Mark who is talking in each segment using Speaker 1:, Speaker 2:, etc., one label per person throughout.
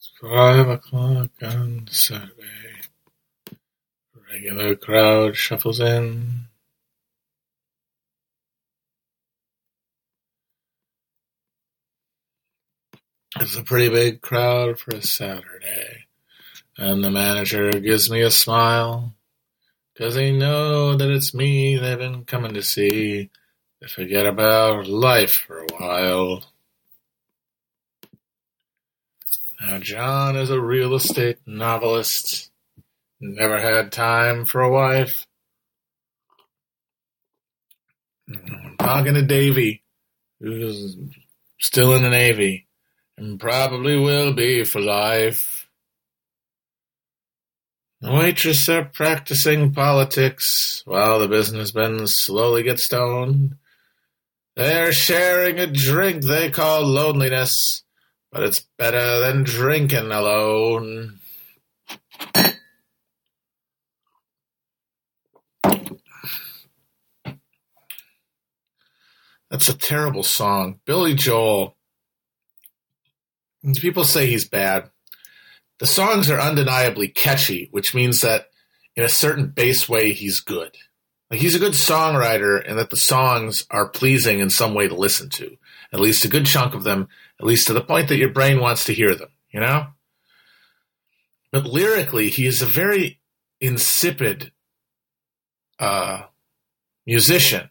Speaker 1: It's five o'clock on Saturday. Regular crowd shuffles in. It's a pretty big crowd for a Saturday. And the manager gives me a smile. Cause they know that it's me they've been coming to see. They forget about life for a while. Now, John is a real estate novelist. Never had time for a wife. I'm talking to Davy, who's still in the Navy and probably will be for life. The waitress are practicing politics while the businessmen slowly get stoned. They're sharing a drink they call loneliness, but it's better than drinking alone. That's a terrible song. Billy Joel. People say he's bad. The songs are undeniably catchy, which means that in a certain base way, he's good. Like he's a good songwriter and that the songs are pleasing in some way to listen to. At least a good chunk of them, at least to the point that your brain wants to hear them, you know? But lyrically, he is a very insipid uh, musician.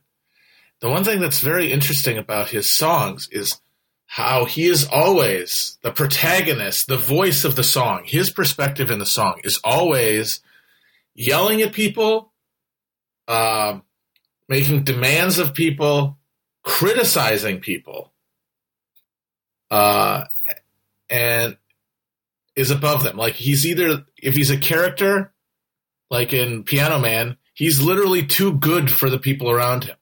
Speaker 1: The one thing that's very interesting about his songs is how he is always the protagonist, the voice of the song. His perspective in the song is always yelling at people, uh, making demands of people, criticizing people, uh, and is above them. Like he's either, if he's a character, like in Piano Man, he's literally too good for the people around him.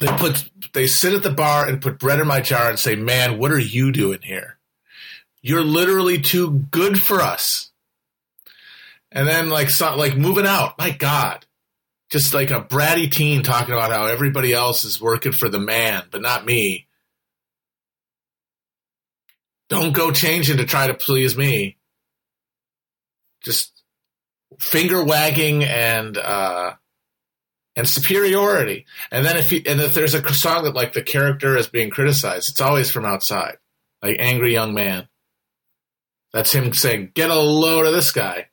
Speaker 1: They put they sit at the bar and put bread in my jar and say, "Man, what are you doing here? You're literally too good for us." And then like so, like moving out, my God, just like a bratty teen talking about how everybody else is working for the man, but not me. Don't go changing to try to please me. Just finger wagging and uh, and superiority. And then if he, and if there's a song that like the character is being criticized, it's always from outside, like angry young man. That's him saying, "Get a load of this guy."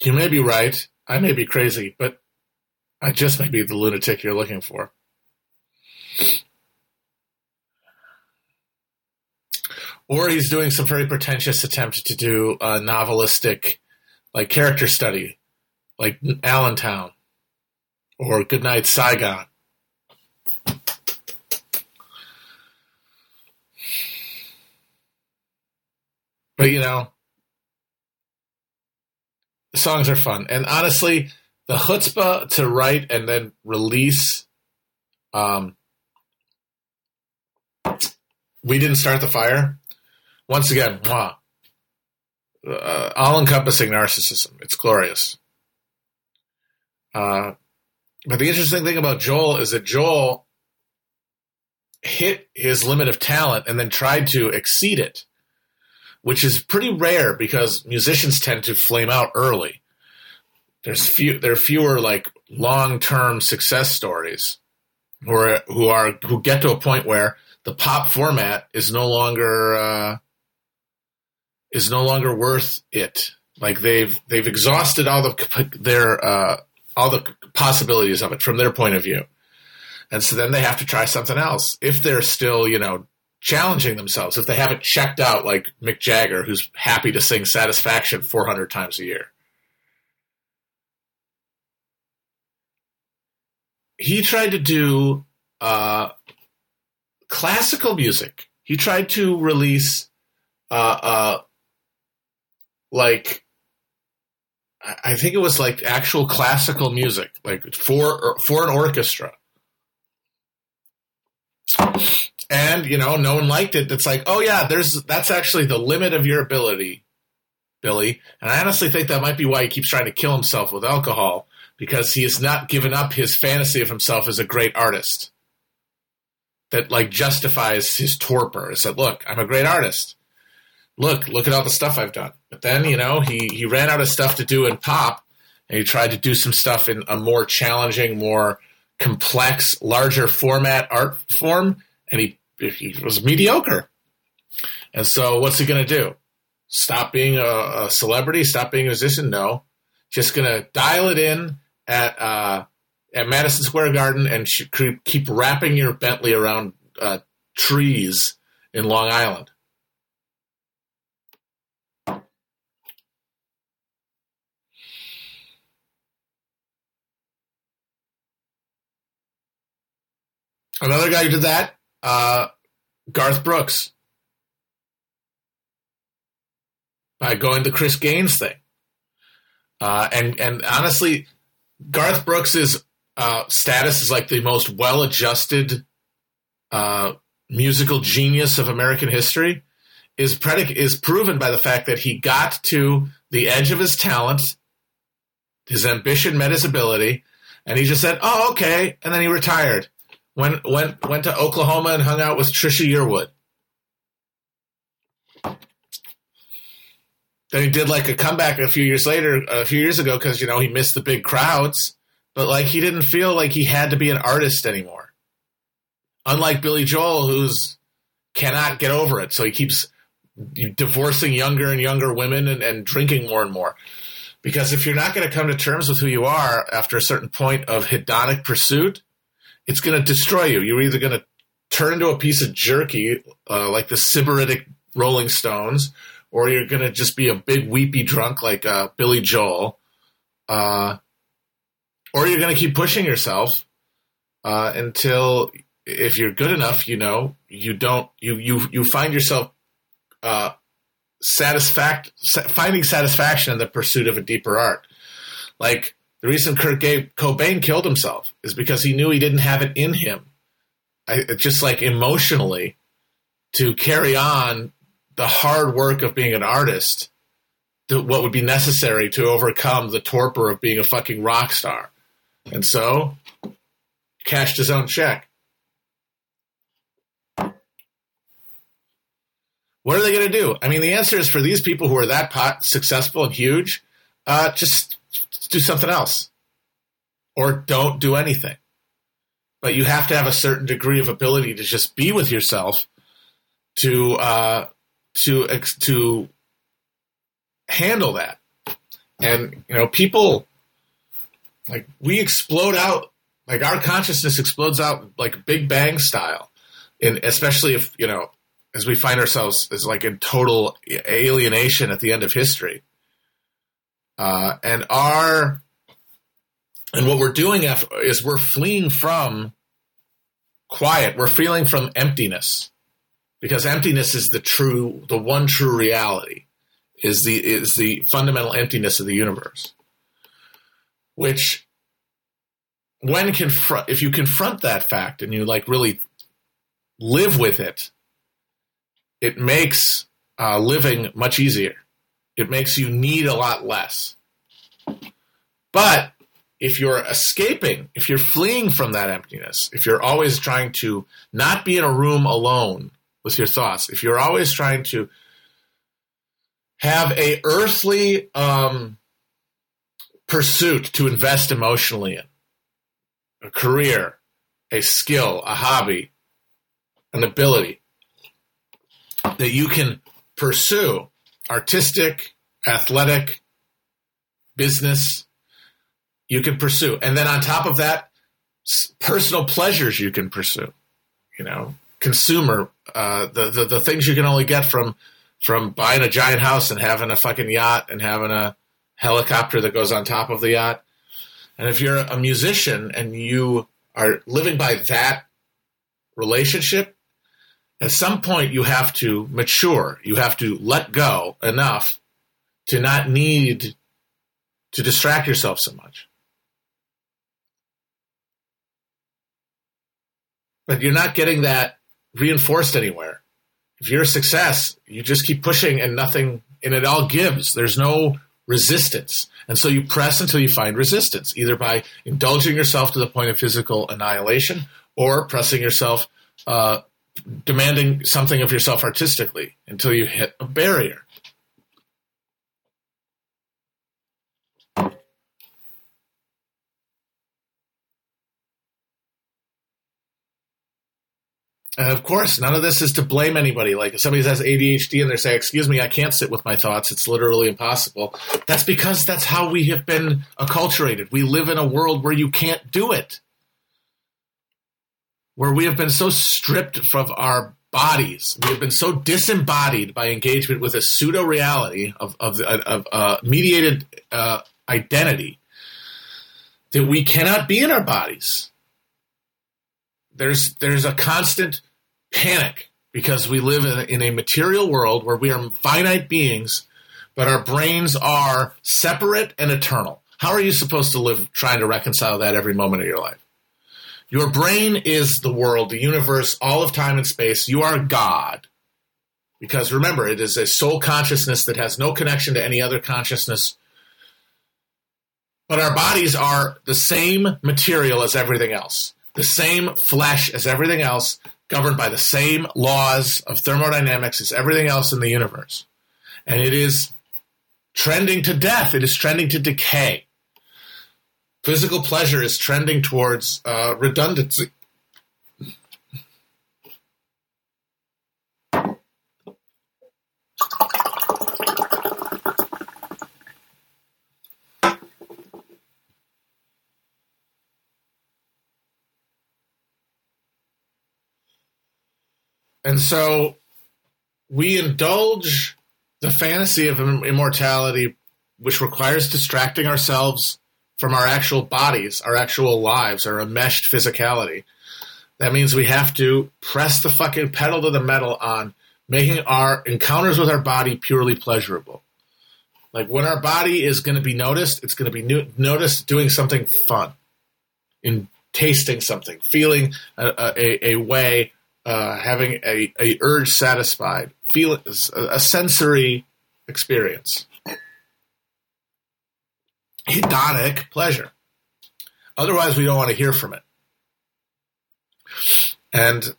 Speaker 1: You may be right. I may be crazy, but I just may be the lunatic you're looking for. or he's doing some very pretentious attempt to do a novelistic, like character study, like Allentown or Goodnight Saigon. But you know, songs are fun, and honestly, the chutzpah to write and then release. Um, we didn't start the fire once again. Uh, all encompassing narcissism. It's glorious. Uh, but the interesting thing about Joel is that Joel hit his limit of talent and then tried to exceed it, which is pretty rare because musicians tend to flame out early. There's few, there are fewer like long term success stories who are who are who get to a point where the pop format is no longer uh, is no longer worth it. Like they've they've exhausted all the their uh, all the possibilities of it from their point of view, and so then they have to try something else if they're still you know challenging themselves. If they haven't checked out like Mick Jagger, who's happy to sing "Satisfaction" 400 times a year. He tried to do uh, classical music. He tried to release uh, uh, like I think it was like actual classical music, like for for an orchestra. And you know, no one liked it. It's like, oh yeah, there's that's actually the limit of your ability. Billy. And I honestly think that might be why he keeps trying to kill himself with alcohol because he has not given up his fantasy of himself as a great artist. That like justifies his torpor. He said, "Look, I'm a great artist. Look, look at all the stuff I've done." But then, you know, he he ran out of stuff to do in pop, and he tried to do some stuff in a more challenging, more complex, larger format art form, and he he was mediocre. And so, what's he going to do? Stop being a, a, celebrity? Stop being a musician? No, just going to dial it in at uh, at Madison Square Garden and keep wrapping your Bentley around uh, trees in Long Island. Another guy who did that, uh, Garth Brooks, by going the Chris Gaines thing. Uh, and and honestly, Garth Brooks's uh, status is like the most well-adjusted uh, musical genius of American history. Is predic- is proven by the fact that he got to the edge of his talent, his ambition met his ability, and he just said, "Oh, okay," and then he retired. Went went went to Oklahoma and hung out with Trisha Yearwood. Then he did like a comeback a few years later, a few years ago, because you know he missed the big crowds, but like he didn't feel like he had to be an artist anymore. Unlike Billy Joel, who's cannot get over it, so he keeps divorcing younger and younger women and, and drinking more and more. Because if you're not going to come to terms with who you are after a certain point of hedonic pursuit, it's going to destroy you. You're either going to turn into a piece of jerky, uh, like the Sybaritic Rolling Stones, or you're going to just be a big weepy drunk like uh, Billy Joel, uh, or you're going to keep pushing yourself uh, until, if you're good enough, you know, you don't you you you find yourself uh, satisfact finding satisfaction in the pursuit of a deeper art. Like the reason Kurt Cobain killed himself is because he knew he didn't have it in him, I, just like emotionally, to carry on the hard work of being an artist, to what would be necessary to overcome the torpor of being a fucking rock star. And so, cashed his own check. What are they going to do? I mean, the answer is for these people who are that pot successful and huge, uh, just do something else, or don't do anything. But you have to have a certain degree of ability to just be with yourself, to uh, to to handle that. And you know, people like we explode out, like our consciousness explodes out like Big Bang style, and especially if you know, as we find ourselves as like in total alienation at the end of history. Uh, and our and what we're doing is we're fleeing from quiet. We're fleeing from emptiness because emptiness is the true, the one true reality is the is the fundamental emptiness of the universe. Which, when confront, if you confront that fact and you like really live with it, it makes uh, living much easier. It makes you need a lot less. But if you're escaping, if you're fleeing from that emptiness, if you're always trying to not be in a room alone with your thoughts, if you're always trying to have a earthly um, pursuit to invest emotionally in, a career, a skill, a hobby, an ability that you can pursue, artistic, athletic, business, you can pursue. And then on top of that, personal pleasures you can pursue. You know, consumer, uh, the, the, the things you can only get from from buying a giant house and having a fucking yacht and having a helicopter that goes on top of the yacht. And if you're a musician and you are living by that relationship, at some point you have to mature. You have to let go enough to not need to distract yourself so much. But you're not getting that reinforced anywhere. If you're a success, you just keep pushing and nothing and it all gives. There's no resistance. And so you press until you find resistance, either by indulging yourself to the point of physical annihilation or pressing yourself, uh, demanding something of yourself artistically until you hit a barrier. And of course, none of this is to blame anybody. Like if somebody has ADHD and they say, "Excuse me, I can't sit with my thoughts. It's literally impossible." That's because that's how we have been acculturated. We live in a world where you can't do it. Where we have been so stripped from our bodies, we have been so disembodied by engagement with a pseudo reality of of, of uh, mediated uh, identity that we cannot be in our bodies. There's there's a constant panic because we live in a, in a material world where we are finite beings, but our brains are separate and eternal. How are you supposed to live trying to reconcile that every moment of your life? Your brain is the world, the universe, all of time and space. You are God. Because remember, it is a soul consciousness that has no connection to any other consciousness. But our bodies are the same material as everything else, the same flesh as everything else, governed by the same laws of thermodynamics as everything else in the universe. And it is trending to death, it is trending to decay. Physical pleasure is trending towards uh, redundancy. And so we indulge the fantasy of immortality, which requires distracting ourselves from our actual bodies, our actual lives, our enmeshed physicality. That means we have to press the fucking pedal to the metal on making our encounters with our body purely pleasurable. Like when our body is going to be noticed, it's going to be new- noticed doing something fun, in tasting something, feeling a, a, a way uh, having a, a urge satisfied, feel a, a sensory experience, hedonic pleasure. Otherwise, we don't want to hear from it, and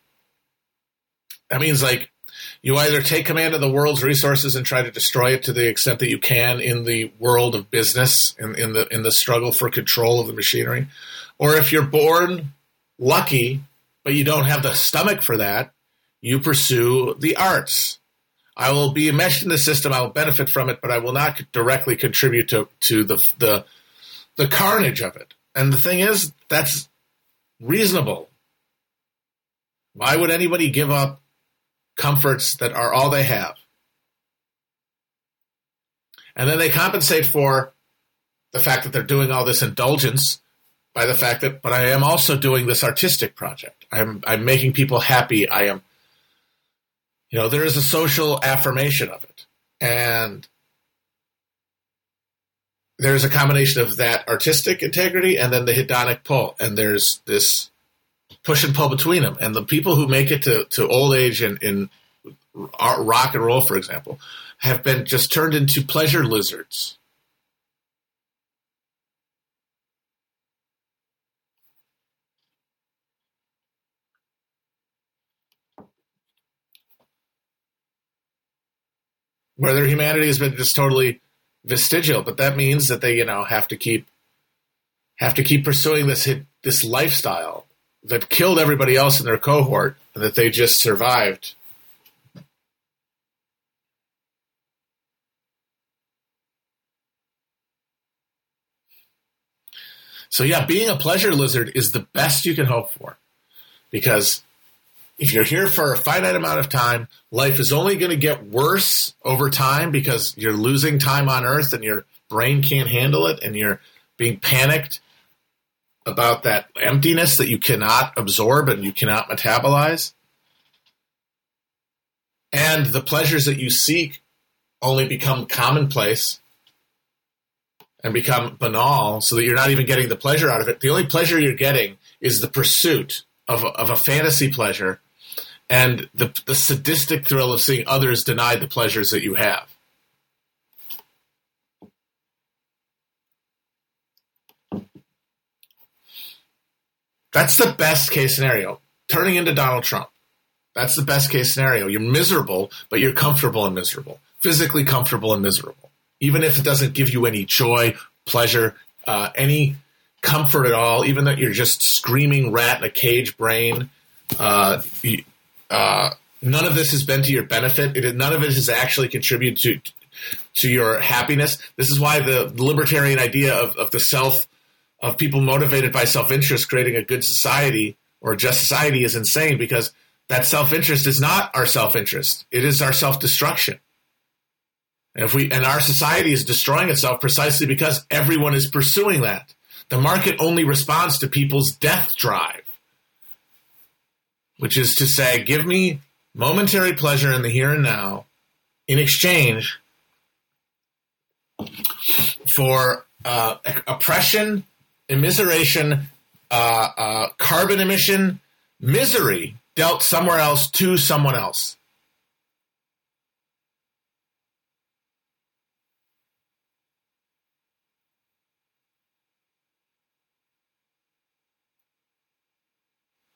Speaker 1: that means like you either take command of the world's resources and try to destroy it to the extent that you can in the world of business in, in the in the struggle for control of the machinery, or if you're born lucky but you don't have the stomach for that, you pursue the arts. I will be enmeshed in the system. I will benefit from it, but I will not directly contribute to, to the, the, the carnage of it. And the thing is, that's reasonable. Why would anybody give up comforts that are all they have? And then they compensate for the fact that they're doing all this indulgence by the fact that, but I am also doing this artistic project. I'm, I'm making people happy. I am, you know, there is a social affirmation of it. And there's a combination of that artistic integrity and then the hedonic pull. And there's this push and pull between them. And the people who make it to, to old age in, in rock and roll, for example, have been just turned into pleasure lizards where their humanity has been just totally vestigial. But that means that they, you know, have to keep have to keep pursuing this this lifestyle that killed everybody else in their cohort, and that they just survived. So yeah, being a pleasure lizard is the best you can hope for, because if you're here for a finite amount of time, life is only going to get worse over time because you're losing time on Earth and your brain can't handle it and you're being panicked about that emptiness that you cannot absorb and you cannot metabolize. And the pleasures that you seek only become commonplace and become banal so that you're not even getting the pleasure out of it. The only pleasure you're getting is the pursuit of of a fantasy pleasure and the, the sadistic thrill of seeing others denied the pleasures that you have. That's the best case scenario. Turning into Donald Trump. That's the best case scenario. You're miserable, but you're comfortable and miserable. Physically comfortable and miserable. Even if it doesn't give you any joy, pleasure, uh, any comfort at all, even that you're just screaming rat in a cage brain, uh, you, uh, none of this has been to your benefit. It, none of it has actually contributed to to your happiness. This is why the libertarian idea of, of the self of people motivated by self interest creating a good society or just society is insane because that self interest is not our self interest. It is our self destruction. And if we and our society is destroying itself precisely because everyone is pursuing that. The market only responds to people's death drive, which is to say, give me momentary pleasure in the here and now in exchange for uh, oppression, immiseration, uh, uh, carbon emission, misery dealt somewhere else to someone else.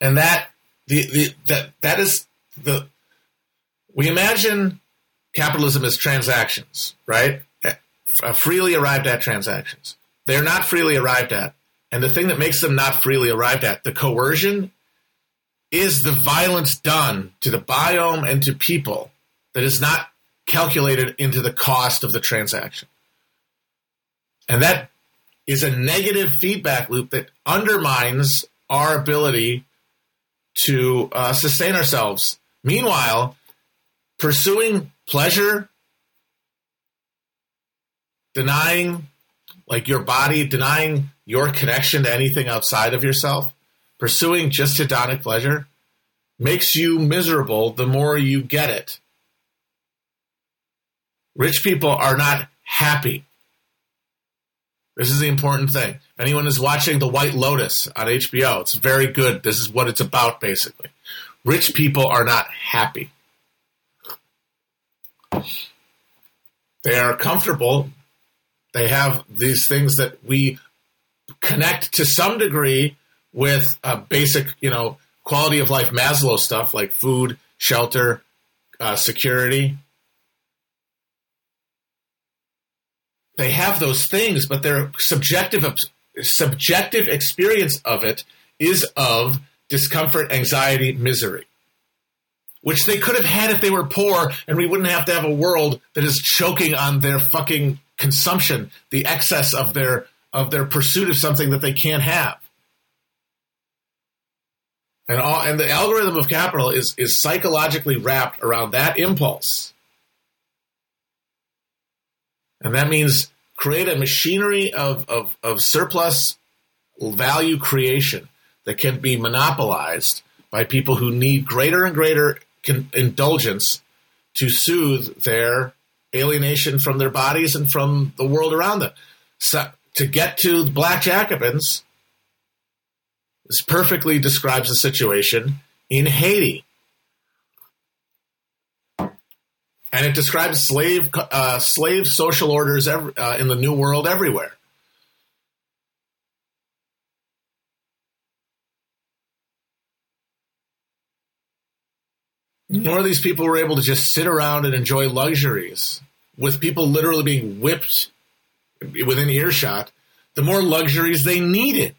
Speaker 1: and that the, the that that is the we imagine capitalism as transactions, right? Uh, freely arrived at transactions. They're not freely arrived at, and the thing that makes them not freely arrived at, the coercion, is the violence done to the biome and to people that is not calculated into the cost of the transaction, and that is a negative feedback loop that undermines our ability to uh, sustain ourselves. Meanwhile, pursuing pleasure, denying like your body, denying your connection to anything outside of yourself, pursuing just hedonic pleasure makes you miserable the more you get it. Rich people are not happy. This is the important thing. Anyone is watching The White Lotus on HBO, it's very good. This is what it's about, basically. Rich people are not happy. They are comfortable. They have these things that we connect to some degree with a basic, you know, quality of life Maslow stuff like food, shelter, uh, security, they have those things, but they're subjective subjective experience of it is of discomfort, anxiety, misery, which they could have had if they were poor, and we wouldn't have to have a world that is choking on their fucking consumption, the excess of their of their pursuit of something that they can't have. And all, and the algorithm of capital is is psychologically wrapped around that impulse. And that means create a machinery of, of, of surplus value creation that can be monopolized by people who need greater and greater con- indulgence to soothe their alienation from their bodies and from the world around them. So, to get to the Black Jacobins, this perfectly describes the situation in Haiti. And it describes slave uh, slave social orders every, uh, in the New World everywhere. More these people were able to just sit around and enjoy luxuries, with people literally being whipped within earshot, the more luxuries they needed.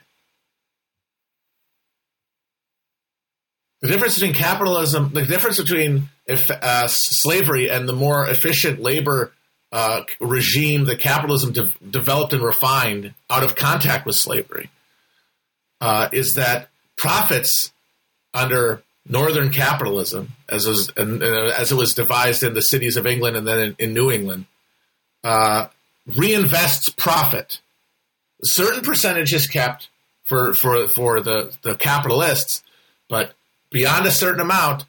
Speaker 1: The difference between capitalism, the difference between if, uh, slavery and the more efficient labor uh, regime that capitalism de- developed and refined out of contact with slavery uh, is that profits under northern capitalism, as was, as it was devised in the cities of England and then in, in New England, uh, reinvests profit. A certain percentage is kept for for for the the capitalists, but beyond a certain amount,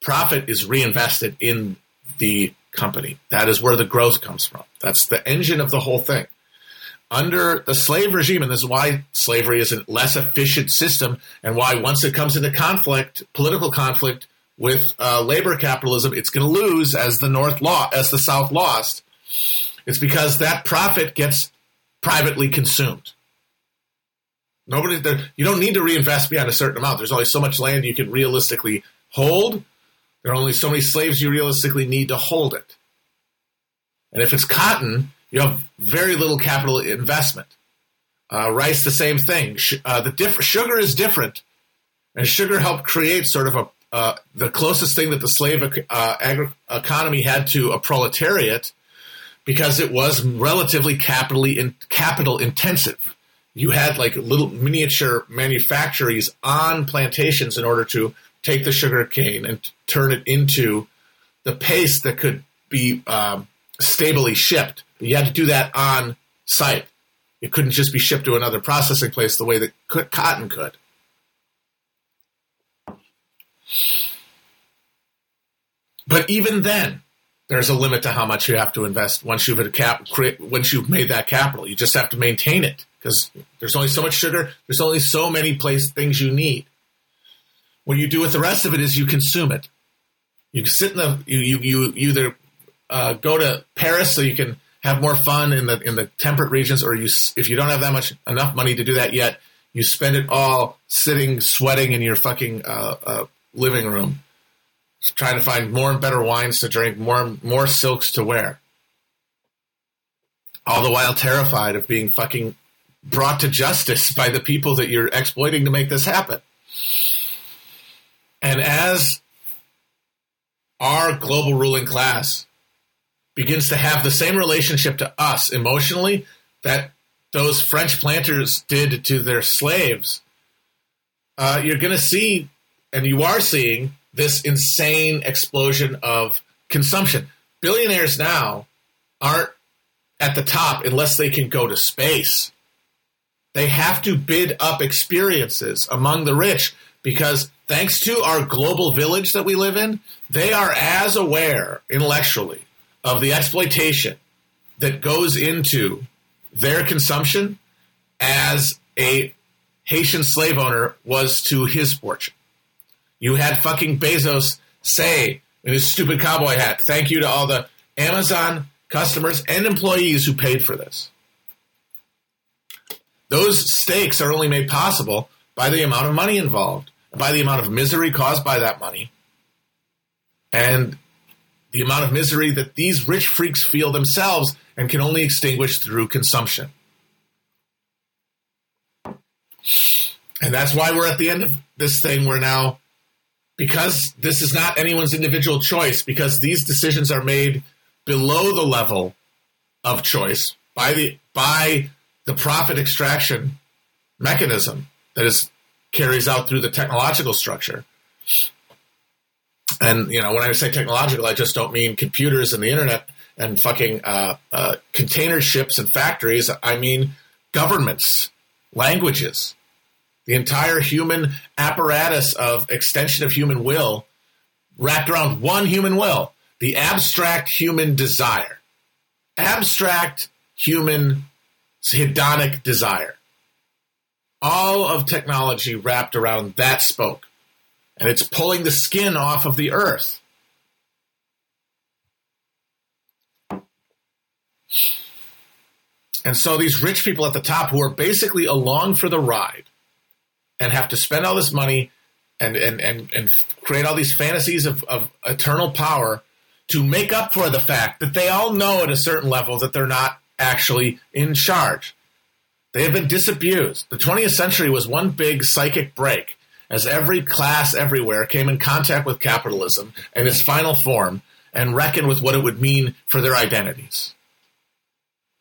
Speaker 1: profit is reinvested in the company. That is where the growth comes from. That's the engine of the whole thing. Under the slave regime, and this is why slavery is a less efficient system, and why once it comes into conflict, political conflict with uh, labor capitalism, it's going to lose as the North law, as the South lost. It's because that profit gets privately consumed Nobody, you don't need to reinvest beyond a certain amount. There's only so much land you can realistically hold. There are only so many slaves you realistically need to hold it. And if it's cotton, you have very little capital investment. Uh, rice, the same thing. Uh, the diff- sugar is different, and sugar helped create sort of a uh, the closest thing that the slave uh, agri- economy had to a proletariat because it was relatively capitally in, capital intensive. You had like little miniature manufactories on plantations in order to take the sugar cane and turn it into the paste that could be um, stably shipped. You had to do that on site. It couldn't just be shipped to another processing place the way that cotton could. But even then, there's a limit to how much you have to invest once you've cap, once you've made that capital. You just have to maintain it because there's only so much sugar. There's only so many place things you need. What you do with the rest of it is you consume it. You sit in the you you, you either uh, go to Paris so you can have more fun in the in the temperate regions, or you if you don't have that much enough money to do that yet, you spend it all sitting sweating in your fucking uh, uh, living room, trying to find more and better wines to drink, more more silks to wear, all the while terrified of being fucking brought to justice by the people that you're exploiting to make this happen. And as our global ruling class begins to have the same relationship to us emotionally that those French planters did to their slaves, uh, you're going to see, and you are seeing, this insane explosion of consumption. Billionaires now aren't at the top unless they can go to space. They have to bid up experiences among the rich because thanks to our global village that we live in, they are as aware intellectually of the exploitation that goes into their consumption as a Haitian slave owner was to his fortune. You had fucking Bezos say in his stupid cowboy hat, thank you to all the Amazon customers and employees who paid for this. Those stakes are only made possible by the amount of money involved, by the amount of misery caused by that money, and the amount of misery that these rich freaks feel themselves and can only extinguish through consumption. And that's why we're at the end of this thing. We're now, because this is not anyone's individual choice, because these decisions are made below the level of choice by the by the profit extraction mechanism that is carries out through the technological structure. And you know, when I say technological, I just don't mean computers and the internet and fucking uh, uh, container ships and factories. I mean governments, languages, the entire human apparatus of extension of human will wrapped around one human will, the abstract human desire, abstract human hedonic desire. All of technology wrapped around that spoke and it's pulling the skin off of the earth. And so these rich people at the top who are basically along for the ride and have to spend all this money and, and, and, and create all these fantasies of, of eternal power to make up for the fact that they all know at a certain level that they're not actually in charge. They have been disabused. The 20th century was one big psychic break as every class everywhere came in contact with capitalism in its final form and reckoned with what it would mean for their identities.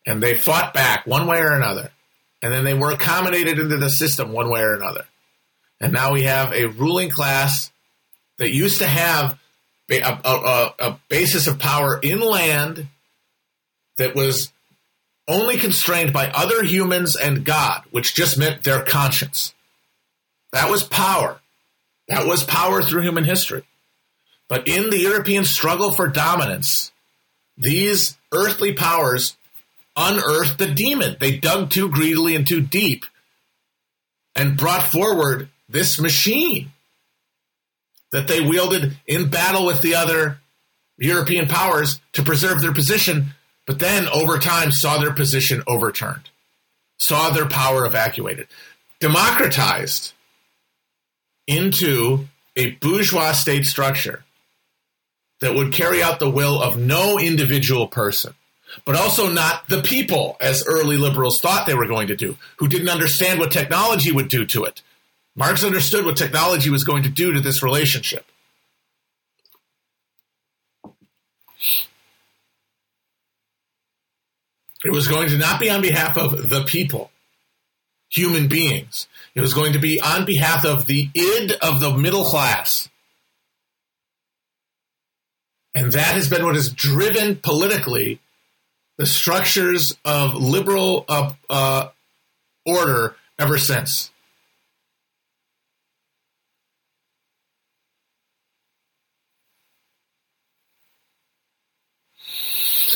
Speaker 1: And they fought back one way or another. And then they were accommodated into the system one way or another. And now we have a ruling class that used to have a, a, a basis of power in land that was only constrained by other humans and God, which just meant their conscience. That was power. That was power through human history. But in the European struggle for dominance, these earthly powers unearthed the demon. They dug too greedily and too deep and brought forward this machine that they wielded in battle with the other European powers to preserve their position, but then over time saw their position overturned, saw their power evacuated. democratized into a bourgeois state structure that would carry out the will of no individual person, but also not the people, as early liberals thought they were going to do, who didn't understand what technology would do to it. Marx understood what technology was going to do to this relationship. It was going to not be on behalf of the people, human beings. It was going to be on behalf of the id of the middle class. And that has been what has driven politically the structures of liberal uh, uh, order ever since.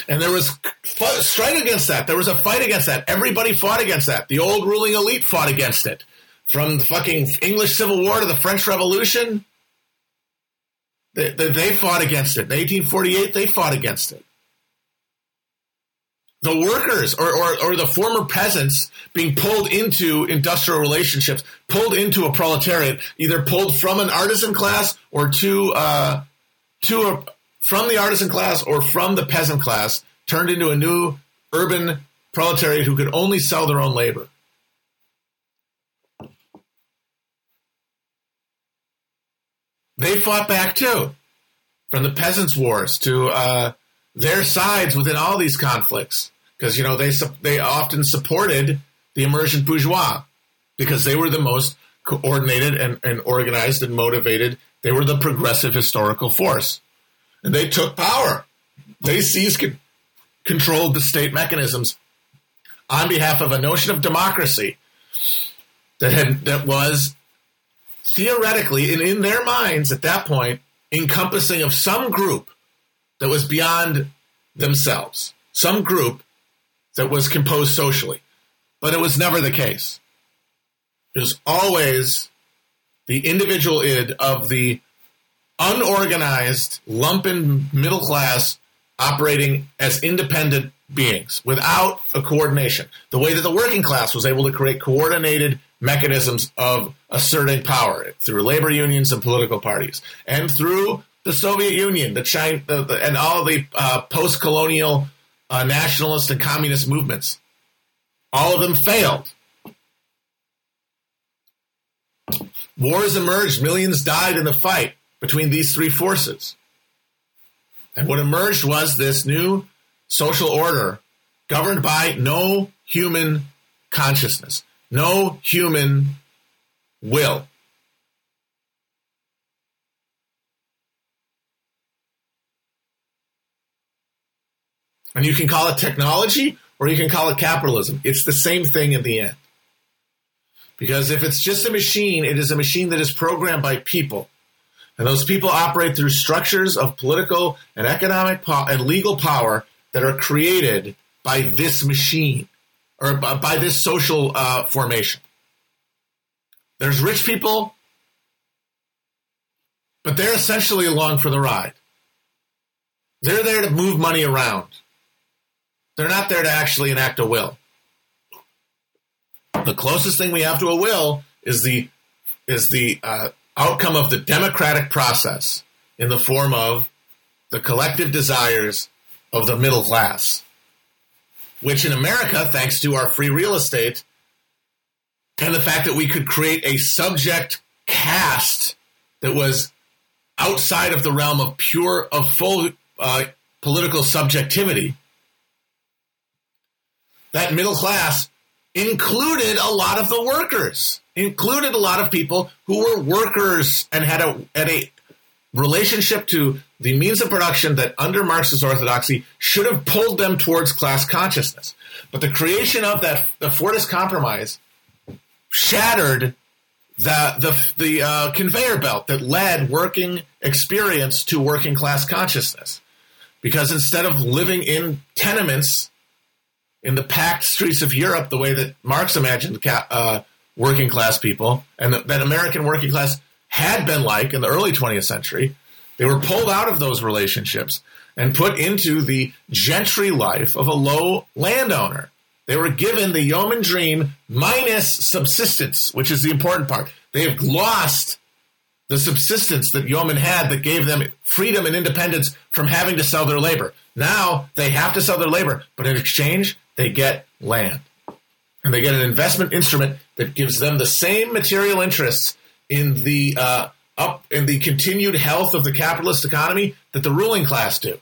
Speaker 1: And there was strike against that. There was a fight against that. Everybody fought against that. The old ruling elite fought against it. From the fucking English Civil War to the French Revolution, they, they, they fought against it. In 1848, they fought against it. The workers or, or, or the former peasants being pulled into industrial relationships, pulled into a proletariat, either pulled from an artisan class or to uh, to a, from the artisan class or from the peasant class, turned into a new urban proletariat who could only sell their own labor. They fought back too, from the peasants' wars to uh, their sides within all these conflicts, because you know they they often supported the emergent bourgeois because they were the most coordinated and, and organized and motivated. They were the progressive historical force, and they took power. They seized controlled the state mechanisms on behalf of a notion of democracy that had that was theoretically and in their minds at that point encompassing of some group that was beyond themselves, some group that was composed socially. But it was never the case. It was always the individual id of the unorganized, lumpen middle class operating as independent beings without a coordination. The way that the working class was able to create coordinated mechanisms of asserting power through labor unions and political parties, and through the Soviet Union, the China, the, the, and all the uh, post-colonial uh, nationalist and communist movements. All of them failed. Wars emerged. Millions died in the fight between these three forces. And what emerged was this new social order governed by no human consciousness, no human will. And you can call it technology or you can call it capitalism. It's the same thing in the end. Because if it's just a machine, it is a machine that is programmed by people. And those people operate through structures of political and economic po- and legal power that are created by this machine or by, by this social uh, formation. There's rich people, but they're essentially along for the ride. They're there to move money around. They're not there to actually enact a will. The closest thing we have to a will is the is the uh, outcome of the democratic process in the form of the collective desires of the middle class, which in America, thanks to our free real estate and the fact that we could create a subject caste that was outside of the realm of pure, of full uh, political subjectivity, that middle class included a lot of the workers included a lot of people who were workers and had a had a relationship to the means of production that under Marxist orthodoxy should have pulled them towards class consciousness. But the creation of that the Fordist Compromise shattered the the the uh, conveyor belt that led working experience to working class consciousness. Because instead of living in tenements in the packed streets of Europe, the way that Marx imagined uh, working class people and that, American working class had been like in the early 20th century. They were pulled out of those relationships and put into the gentry life of a low landowner They were given the yeoman dream minus subsistence, which is the important part. They have lost the subsistence that yeomen had that gave them freedom and independence from having to sell their labor. Now they have to sell their labor, but in exchange, they get land. And they get an investment instrument that gives them the same material interests in the uh, up in the continued health of the capitalist economy that the ruling class do.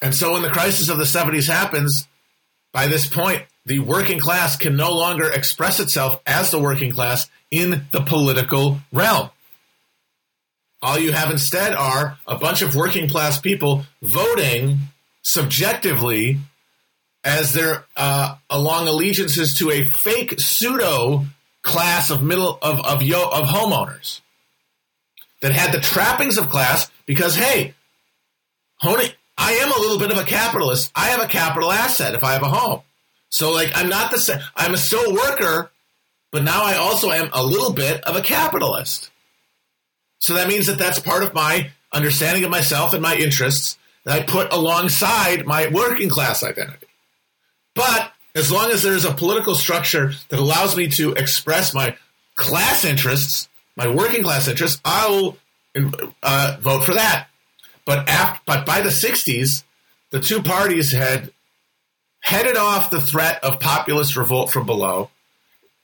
Speaker 1: And so when the crisis of the 70s happens, by this point, the working class can no longer express itself as the working class in the political realm. All you have instead are a bunch of working class people voting subjectively as their uh, along allegiances to a fake pseudo class of middle of of, yo, of homeowners that had the trappings of class because hey, Honey, I am a little bit of a capitalist. I have a capital asset if I have a home. So like I'm not the same. I'm a still worker, but now I also am a little bit of a capitalist. So that means that that's part of my understanding of myself and my interests that I put alongside my working class identity. But as long as there's a political structure that allows me to express my class interests, my working class interests, I will uh, vote for that. But after, but by the 60s, the two parties had headed off the threat of populist revolt from below,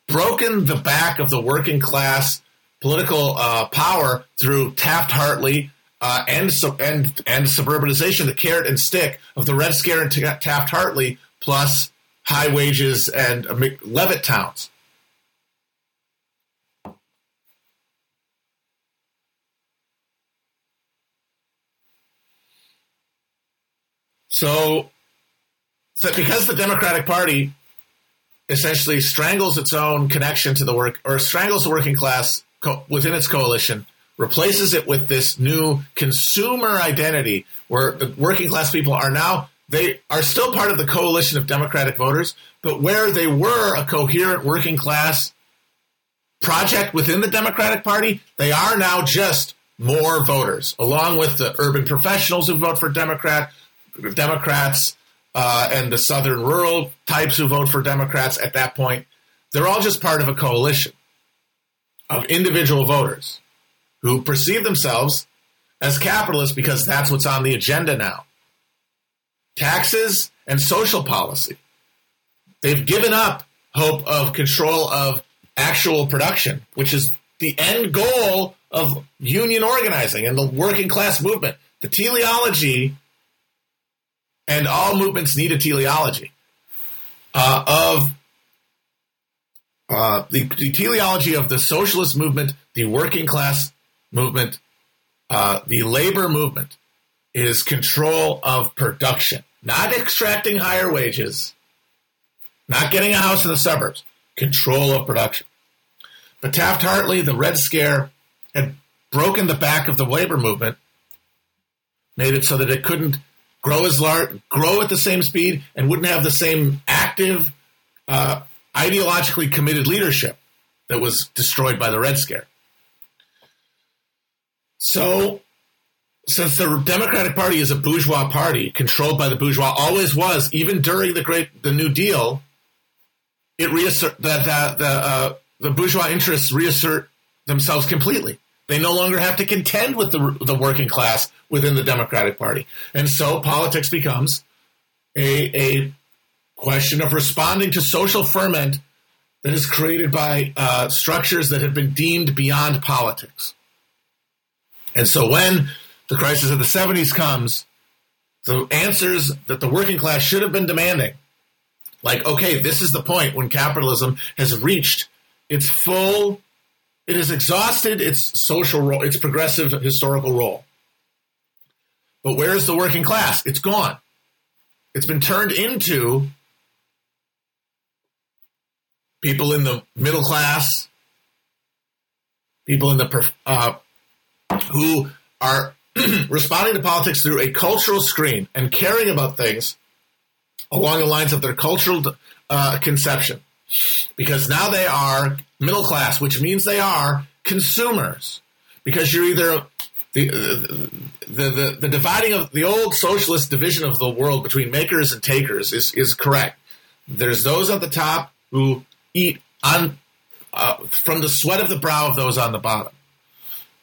Speaker 1: broken the back of the working class political uh, power through Taft Hartley uh, and, and and suburbanization, the carrot and stick of the Red Scare and Taft Hartley, plus high wages and Levitt towns. So, so because the Democratic Party essentially strangles its own connection to the work or strangles the working class co- within its coalition, replaces it with this new consumer identity where the working class people are now they are still part of the coalition of Democratic voters, but where they were a coherent working class project within the Democratic Party, they are now just more voters, along with the urban professionals who vote for Democrat, Democrats, uh, and the southern rural types who vote for Democrats at that point. They're all just part of a coalition of individual voters who perceive themselves as capitalists because that's what's on the agenda now taxes and social policy. They've given up hope of control of actual production, which is the end goal of union organizing and the working class movement. The teleology, and all movements need a teleology uh, of uh, the, the, teleology of the socialist movement, the working class movement, uh, the labor movement is control of production, not extracting higher wages, not getting a house in the suburbs, control of production. But Taft Hartley, the Red Scare, had broken the back of the labor movement, made it so that it couldn't grow as large, grow at the same speed, and wouldn't have the same active, uh, ideologically committed leadership that was destroyed by the Red Scare. So since the Democratic Party is a bourgeois party controlled by the bourgeois, always was, even during the Great the New Deal, it reassert that the the, uh, the bourgeois interests reassert themselves completely. They no longer have to contend with the the working class within the Democratic Party, and so politics becomes a a question of responding to social ferment that is created by uh, structures that have been deemed beyond politics. And so when the crisis of the 70s comes, the answers that the working class should have been demanding, like, okay, this is the point when capitalism has reached its full, it has exhausted its social role, its progressive historical role. But where is the working class? It's gone. It's been turned into people in the middle class, people in the uh, who are responding to politics through a cultural screen and caring about things along the lines of their cultural uh, conception. Because now they are middle class, which means they are consumers. Because you're either the, the, the, the dividing of the old socialist division of the world between makers and takers is, is correct. There's those at the top who eat on uh, from the sweat of the brow of those on the bottom.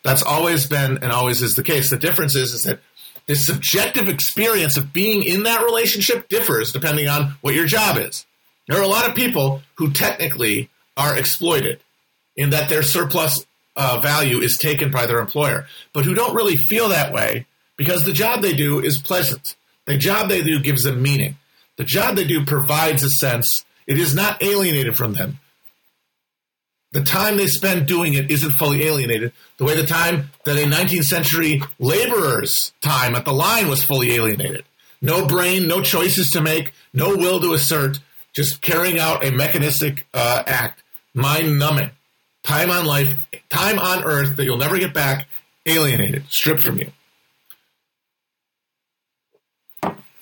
Speaker 1: That's always been and always is the case. The difference is, is that the subjective experience of being in that relationship differs depending on what your job is. There are a lot of people who technically are exploited in that their surplus uh, value is taken by their employer, but who don't really feel that way because the job they do is pleasant. The job they do gives them meaning. The job they do provides a sense. It is not alienated from them. The time they spend doing it isn't fully alienated, the way the time that a 19th century laborer's time at the line was fully alienated. No brain, no choices to make, no will to assert, just carrying out a mechanistic uh, act, mind numbing time on life, time on earth that you'll never get back, alienated, stripped from you.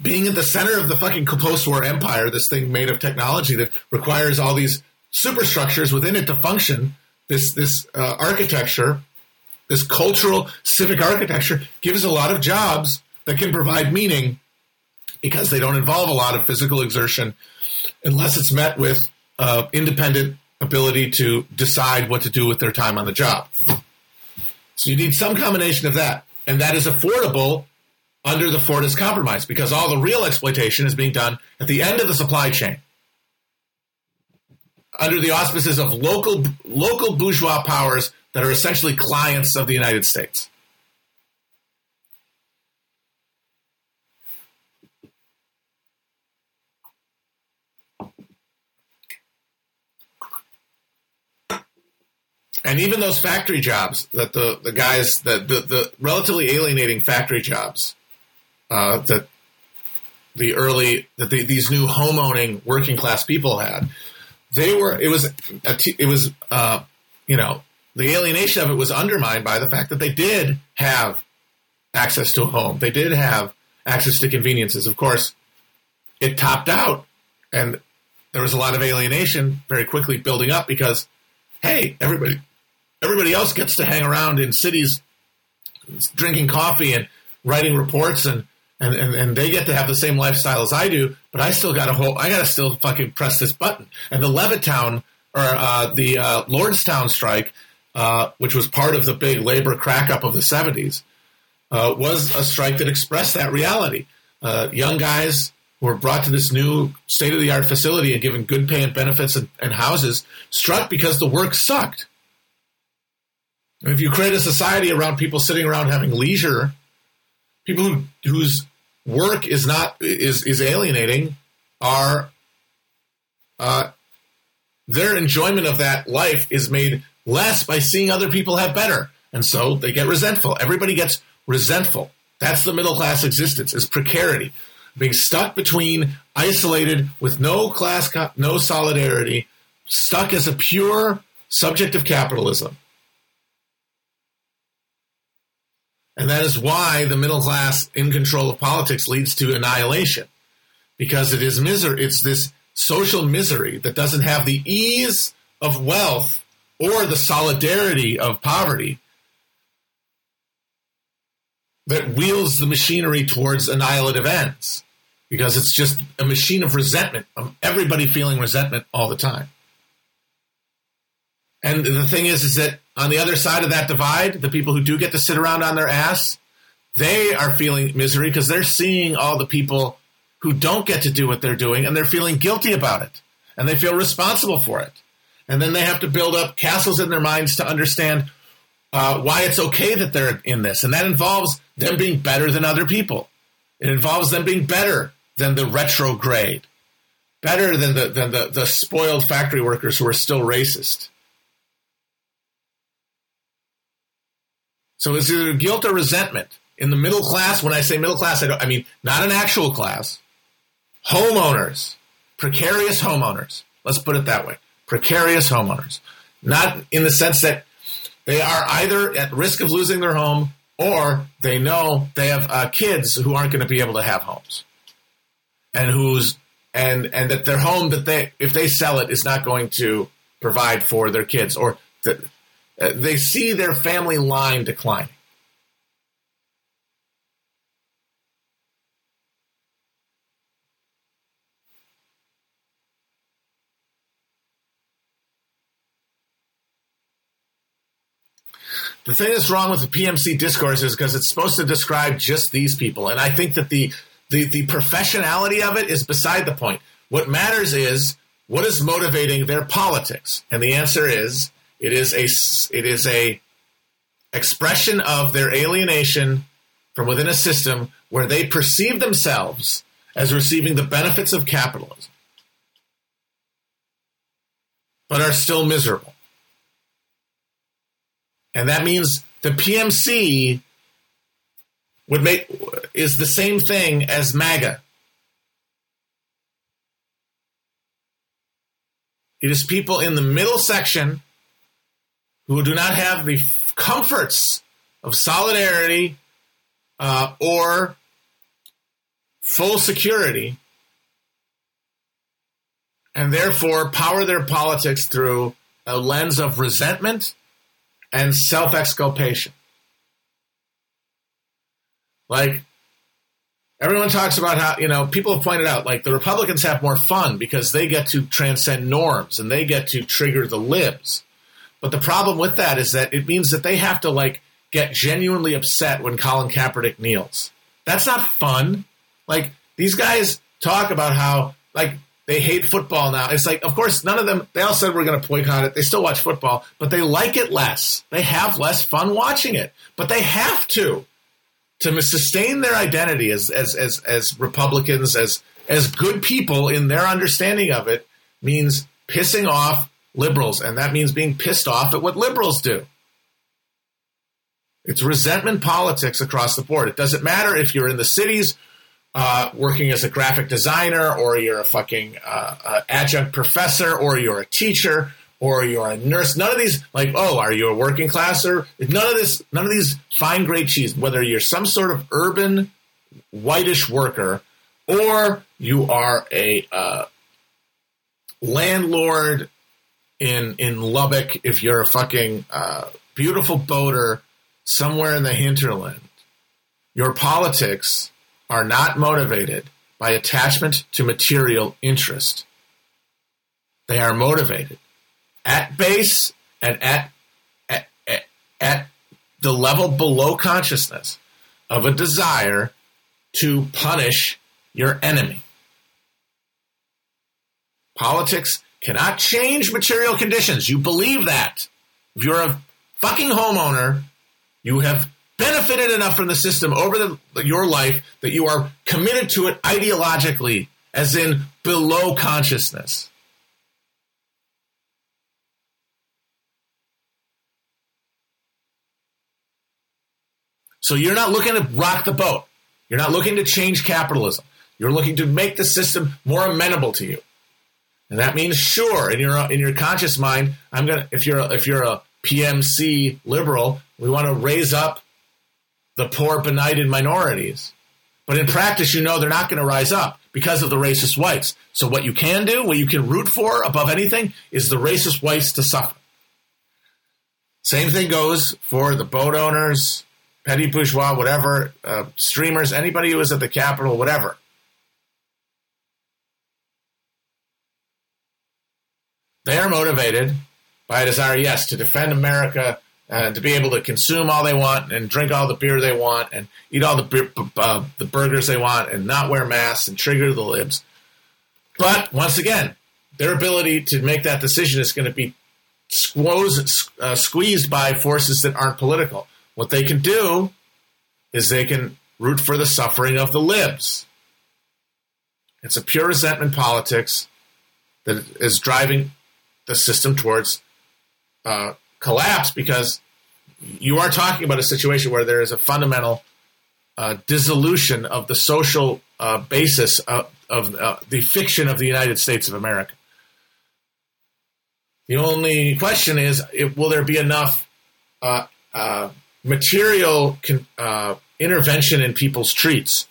Speaker 1: Being at the center of the fucking post-war empire, this thing made of technology that requires all these superstructures within it to function, this this uh, architecture, this cultural civic architecture gives a lot of jobs that can provide meaning because they don't involve a lot of physical exertion unless it's met with uh, independent ability to decide what to do with their time on the job. So you need some combination of that. And that is affordable under the Fordist compromise because all the real exploitation is being done at the end of the supply chain under the auspices of local local bourgeois powers that are essentially clients of the United States. and even those factory jobs that the, the guys that the, the relatively alienating factory jobs uh, that the early that the, these new homeowning working class people had they were it was it was uh, you know the alienation of it was undermined by the fact that they did have access to a home. They did have access to conveniences. Of course it topped out and there was a lot of alienation very quickly building up because hey everybody everybody else gets to hang around in cities drinking coffee and writing reports and and, and, and they get to have the same lifestyle as I do, but I still got to hold, I got to still fucking press this button. And the Levittown or uh, the uh, Lordstown strike, uh, which was part of the big labor crackup of the 70s, uh, was a strike that expressed that reality. Uh, young guys who were brought to this new state of the art facility and given good pay and benefits and, and houses struck because the work sucked. If you create a society around people sitting around having leisure, people who, whose work is not is is alienating are uh, their enjoyment of that life is made less by seeing other people have better, and so they get resentful. Everybody gets resentful. That's the middle class existence: is precarity, being stuck between, isolated with no class, no solidarity, stuck as a pure subject of capitalism. And that is why the middle class in control of politics leads to annihilation. Because it is misery, it's this social misery that doesn't have the ease of wealth or the solidarity of poverty that wheels the machinery towards annihilative ends. Because it's just a machine of resentment, of everybody feeling resentment all the time. And the thing is, is that on the other side of that divide, the people who do get to sit around on their ass, they are feeling misery because they're seeing all the people who don't get to do what they're doing and they're feeling guilty about it and they feel responsible for it. And then they have to build up castles in their minds to understand uh, why it's okay that they're in this. And that involves them being better than other people. It involves them being better than the retrograde, better than the, than the, the spoiled factory workers who are still racist. So it's either guilt or resentment. In the middle class, when I say middle class, I, don't, I mean not an actual class. Homeowners, precarious homeowners. Let's put it that way. Precarious homeowners. Not in the sense that they are either at risk of losing their home or they know they have uh, kids who aren't going to be able to have homes. And who's and and that their home that they if they sell it is not going to provide for their kids or that uh, they see their family line declining. The thing that's wrong with the PMC discourse is because it's supposed to describe just these people, and I think that the the, the professionality of it is beside the point. What matters is what is motivating their politics, and the answer is it is a it is a expression of their alienation from within a system where they perceive themselves as receiving the benefits of capitalism, but are still miserable. And that means the PMC would make is the same thing as MAGA. It is people in the middle section who do not have the comforts of solidarity uh, or full security, and therefore power their politics through a lens of resentment and self exculpation. Like, everyone talks about how, you know, people have pointed out, like, the Republicans have more fun because they get to transcend norms and they get to trigger the libs. But the problem with that is that it means that they have to, like, get genuinely upset when Colin Kaepernick kneels. That's not fun. Like, these guys talk about how, like, they hate football now. It's like, of course, none of them, they all said we're going to boycott it. They still watch football, but they like it less. They have less fun watching it, but they have to to sustain their identity as as as, as Republicans, as as good people in their understanding of it, means pissing off liberals, and that means being pissed off at what liberals do. It's resentment politics across the board. It doesn't matter if you're in the cities uh, working as a graphic designer, or you're a fucking uh, uh, adjunct professor, or you're a teacher, or you're a nurse. None of these, like, oh, are you a working class or none of this, none of these fine grade cheese, whether you're some sort of urban whitish worker or you are a uh, landlord in in Lubbock, if you're a fucking uh, beautiful boater somewhere in the hinterland, your politics are not motivated by attachment to material interest. They are motivated at base and at, at, at, at the level below consciousness of a desire to punish your enemy. Politics cannot change material conditions. You believe that. If you're a fucking homeowner, you have benefited enough from the system over the, your life that you are committed to it ideologically, as in below consciousness. So you're not looking to rock the boat. You're not looking to change capitalism. You're looking to make the system more amenable to you. And that means, sure, in your in your conscious mind, I'm gonna. If you're a, if you're a PMC liberal, we want to raise up the poor, benighted minorities. But in practice, you know they're not going to rise up because of the racist whites. So what you can do, what you can root for above anything, is the racist whites to suffer. Same thing goes for the boat owners, petty bourgeois, whatever, uh, streamers, anybody who is at the Capitol, whatever. They are motivated by a desire, yes, to defend America and to be able to consume all they want and drink all the beer they want and eat all the beer, uh, the burgers they want and not wear masks and trigger the libs. But once again, their ability to make that decision is going to be squoze, uh, squeezed by forces that aren't political. What they can do is they can root for the suffering of the libs. It's a pure resentment politics that is driving the system towards uh, collapse because you are talking about a situation where there is a fundamental uh, dissolution of the social uh, basis of, of uh, the fiction of the United States of America. The only question is, will there be enough uh, uh, material con- intervention in people's treats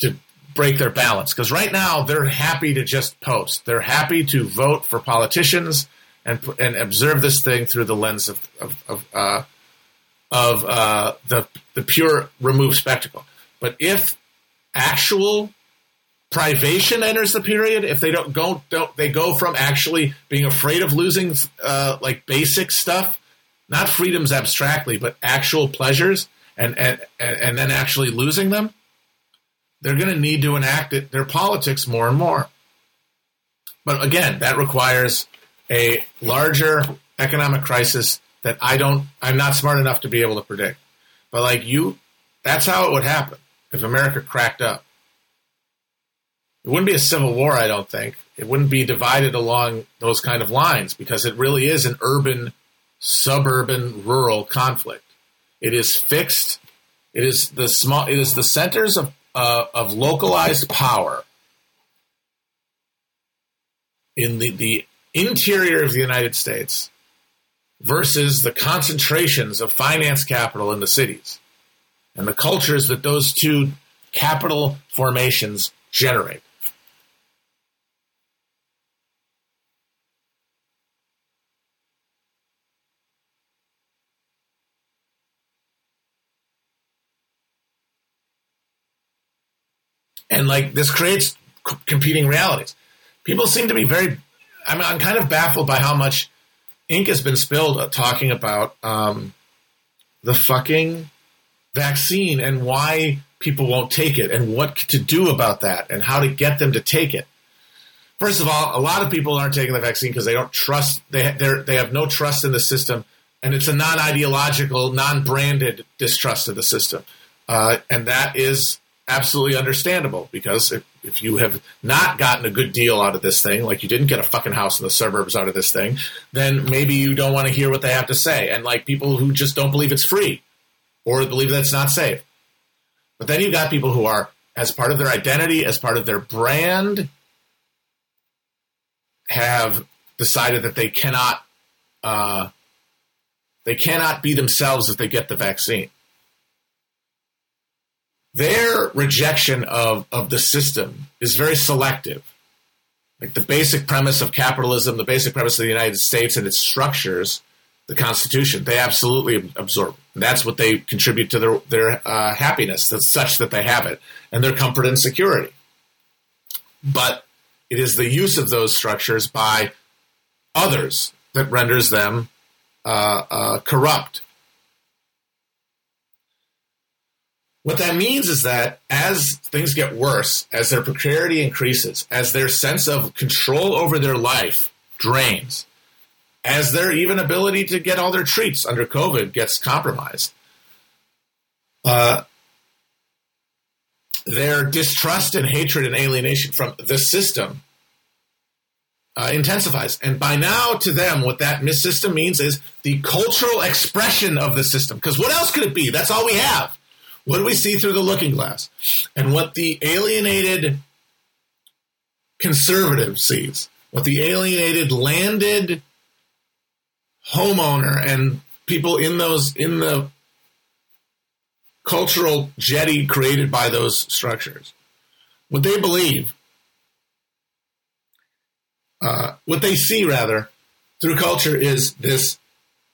Speaker 1: to break their balance. Because right now they're happy to just post. They're happy to vote for politicians and and observe this thing through the lens of of of, uh, of uh, the the pure remove spectacle. But if actual privation enters the period, if they don't go don't they go from actually being afraid of losing uh, like basic stuff not freedoms abstractly, but actual pleasures, and and and then actually losing them, they're going to need to enact it, their politics more and more. But again, that requires a larger economic crisis that I don't, I'm not smart enough to be able to predict. But like you, that's how it would happen if America cracked up. It wouldn't be a civil war, I don't think. It wouldn't be divided along those kind of lines because it really is an urban, suburban, rural conflict. It is fixed. It is the small. It is the centers of uh, of localized power in the, the interior of the United States versus the concentrations of finance capital in the cities and the cultures that those two capital formations generate. And like this creates c- competing realities. People seem to be very, I'm, I'm kind of baffled by how much ink has been spilled talking about um, the fucking vaccine and why people won't take it and what to do about that and how to get them to take it. First of all, a lot of people aren't taking the vaccine because they don't trust they they have no trust in the system, and it's a non-ideological, non-branded distrust of the system, uh, and that is absolutely understandable because if, if you have not gotten a good deal out of this thing, like you didn't get a fucking house in the suburbs out of this thing, then maybe you don't want to hear what they have to say. And like people who just don't believe it's free or believe that it's not safe. But then you've got people who are, as part of their identity, as part of their brand, have decided that they cannot uh, they cannot be themselves if they get the vaccine their rejection of, of the system is very selective. Like the basic premise of capitalism, the basic premise of the United States and its structures, the Constitution, they absolutely absorb. That's what they contribute to their their uh, happiness. That's such that they have it and their comfort and security. But it is the use of those structures by others that renders them uh, uh, corrupt What that means is that as things get worse, as their precarity increases, as their sense of control over their life drains, as their even ability to get all their treats under COVID gets compromised, uh, their distrust and hatred and alienation from the system uh, intensifies. And by now, to them, what that system means is the cultural expression of the system. Because what else could it be? That's all we have. What do we see through the looking glass? And what the alienated conservative sees, what the alienated landed homeowner and people in those in the cultural jetty created by those structures, what they believe, uh, what they see rather through culture is this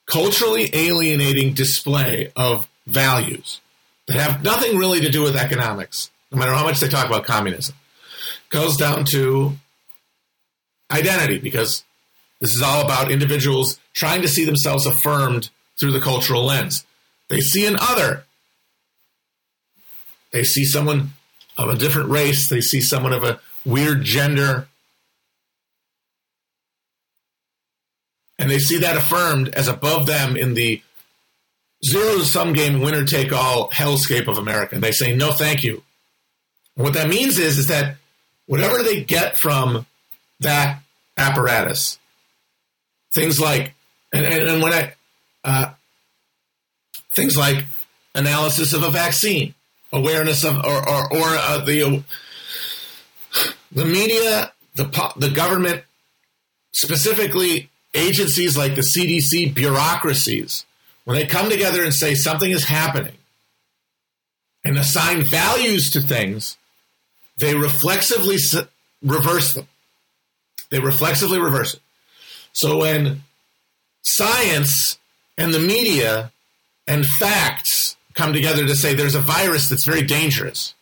Speaker 1: culturally alienating display of values that have nothing really to do with economics, no matter how much they talk about communism, goes down to identity because this is all about individuals trying to see themselves affirmed through the cultural lens. They see an other. They see someone of a different race. They see someone of a weird gender. And they see that affirmed as above them in the zero sum game, winner take all hellscape of America. They say no, thank you. And what that means is is that whatever they get from that apparatus, things like and, and, and when I uh, things like analysis of a vaccine, awareness of or or, or uh, the the media, the the government, specifically agencies like the CDC, bureaucracies when they come together and say something is happening and assign values to things, they reflexively reverse them. They reflexively reverse it. So when science and the media and facts come together to say there's a virus that's very dangerous,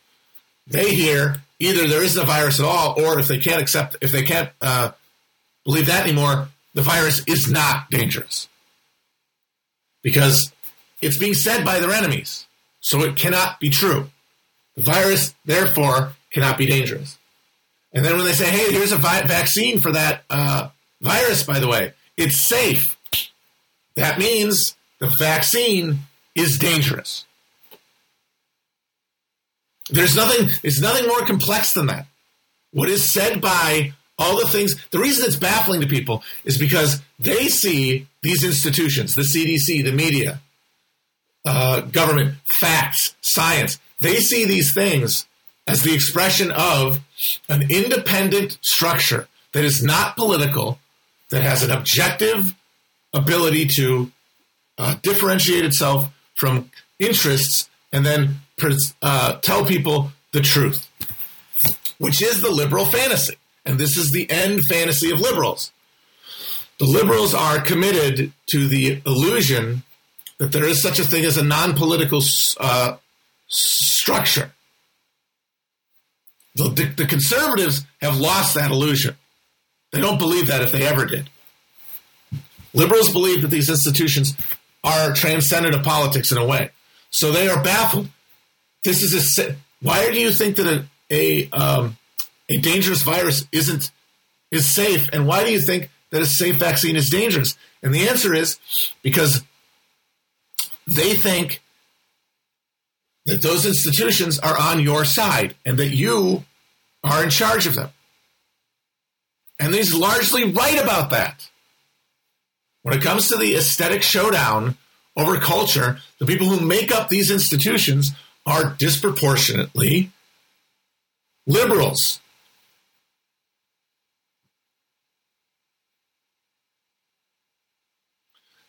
Speaker 1: they hear either there isn't a virus at all, or if they can't accept, if they can't uh, believe that anymore, the virus is not dangerous. Because it's being said by their enemies. So it cannot be true. The virus, therefore, cannot be dangerous. And then when they say, hey, here's a vi- vaccine for that uh, virus, by the way, it's safe. That means the vaccine is dangerous. There's nothing, it's nothing more complex than that. What is said by all the things, the reason it's baffling to people is because they see these institutions, the CDC, the media, uh, government, facts, science, they see these things as the expression of an independent structure that is not political, that has an objective ability to uh, differentiate itself from interests and then uh, tell people the truth, which is the liberal fantasy. And this is the end fantasy of liberals. The liberals are committed to the illusion that there is such a thing as a non political uh, structure. The, the, the conservatives have lost that illusion. They don't believe that if they ever did. Liberals believe that these institutions are transcendent of politics in a way. So they are baffled. This is a. Why do you think that a a, um, a dangerous virus isn't is safe, and why do you think that a safe vaccine is dangerous? And the answer is because they think that those institutions are on your side and that you are in charge of them. And he's largely right about that. When it comes to the aesthetic showdown over culture, the people who make up these institutions are disproportionately liberals.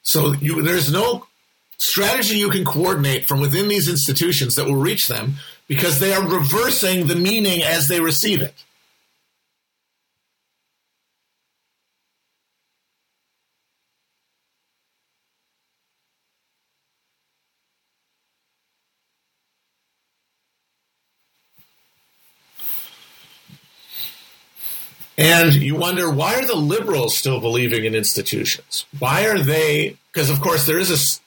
Speaker 1: So you, there's no strategy you can coordinate from within these institutions that will reach them because they are reversing the meaning as they receive it. And you wonder why are the liberals still believing in institutions? Why are they? Because of course there is a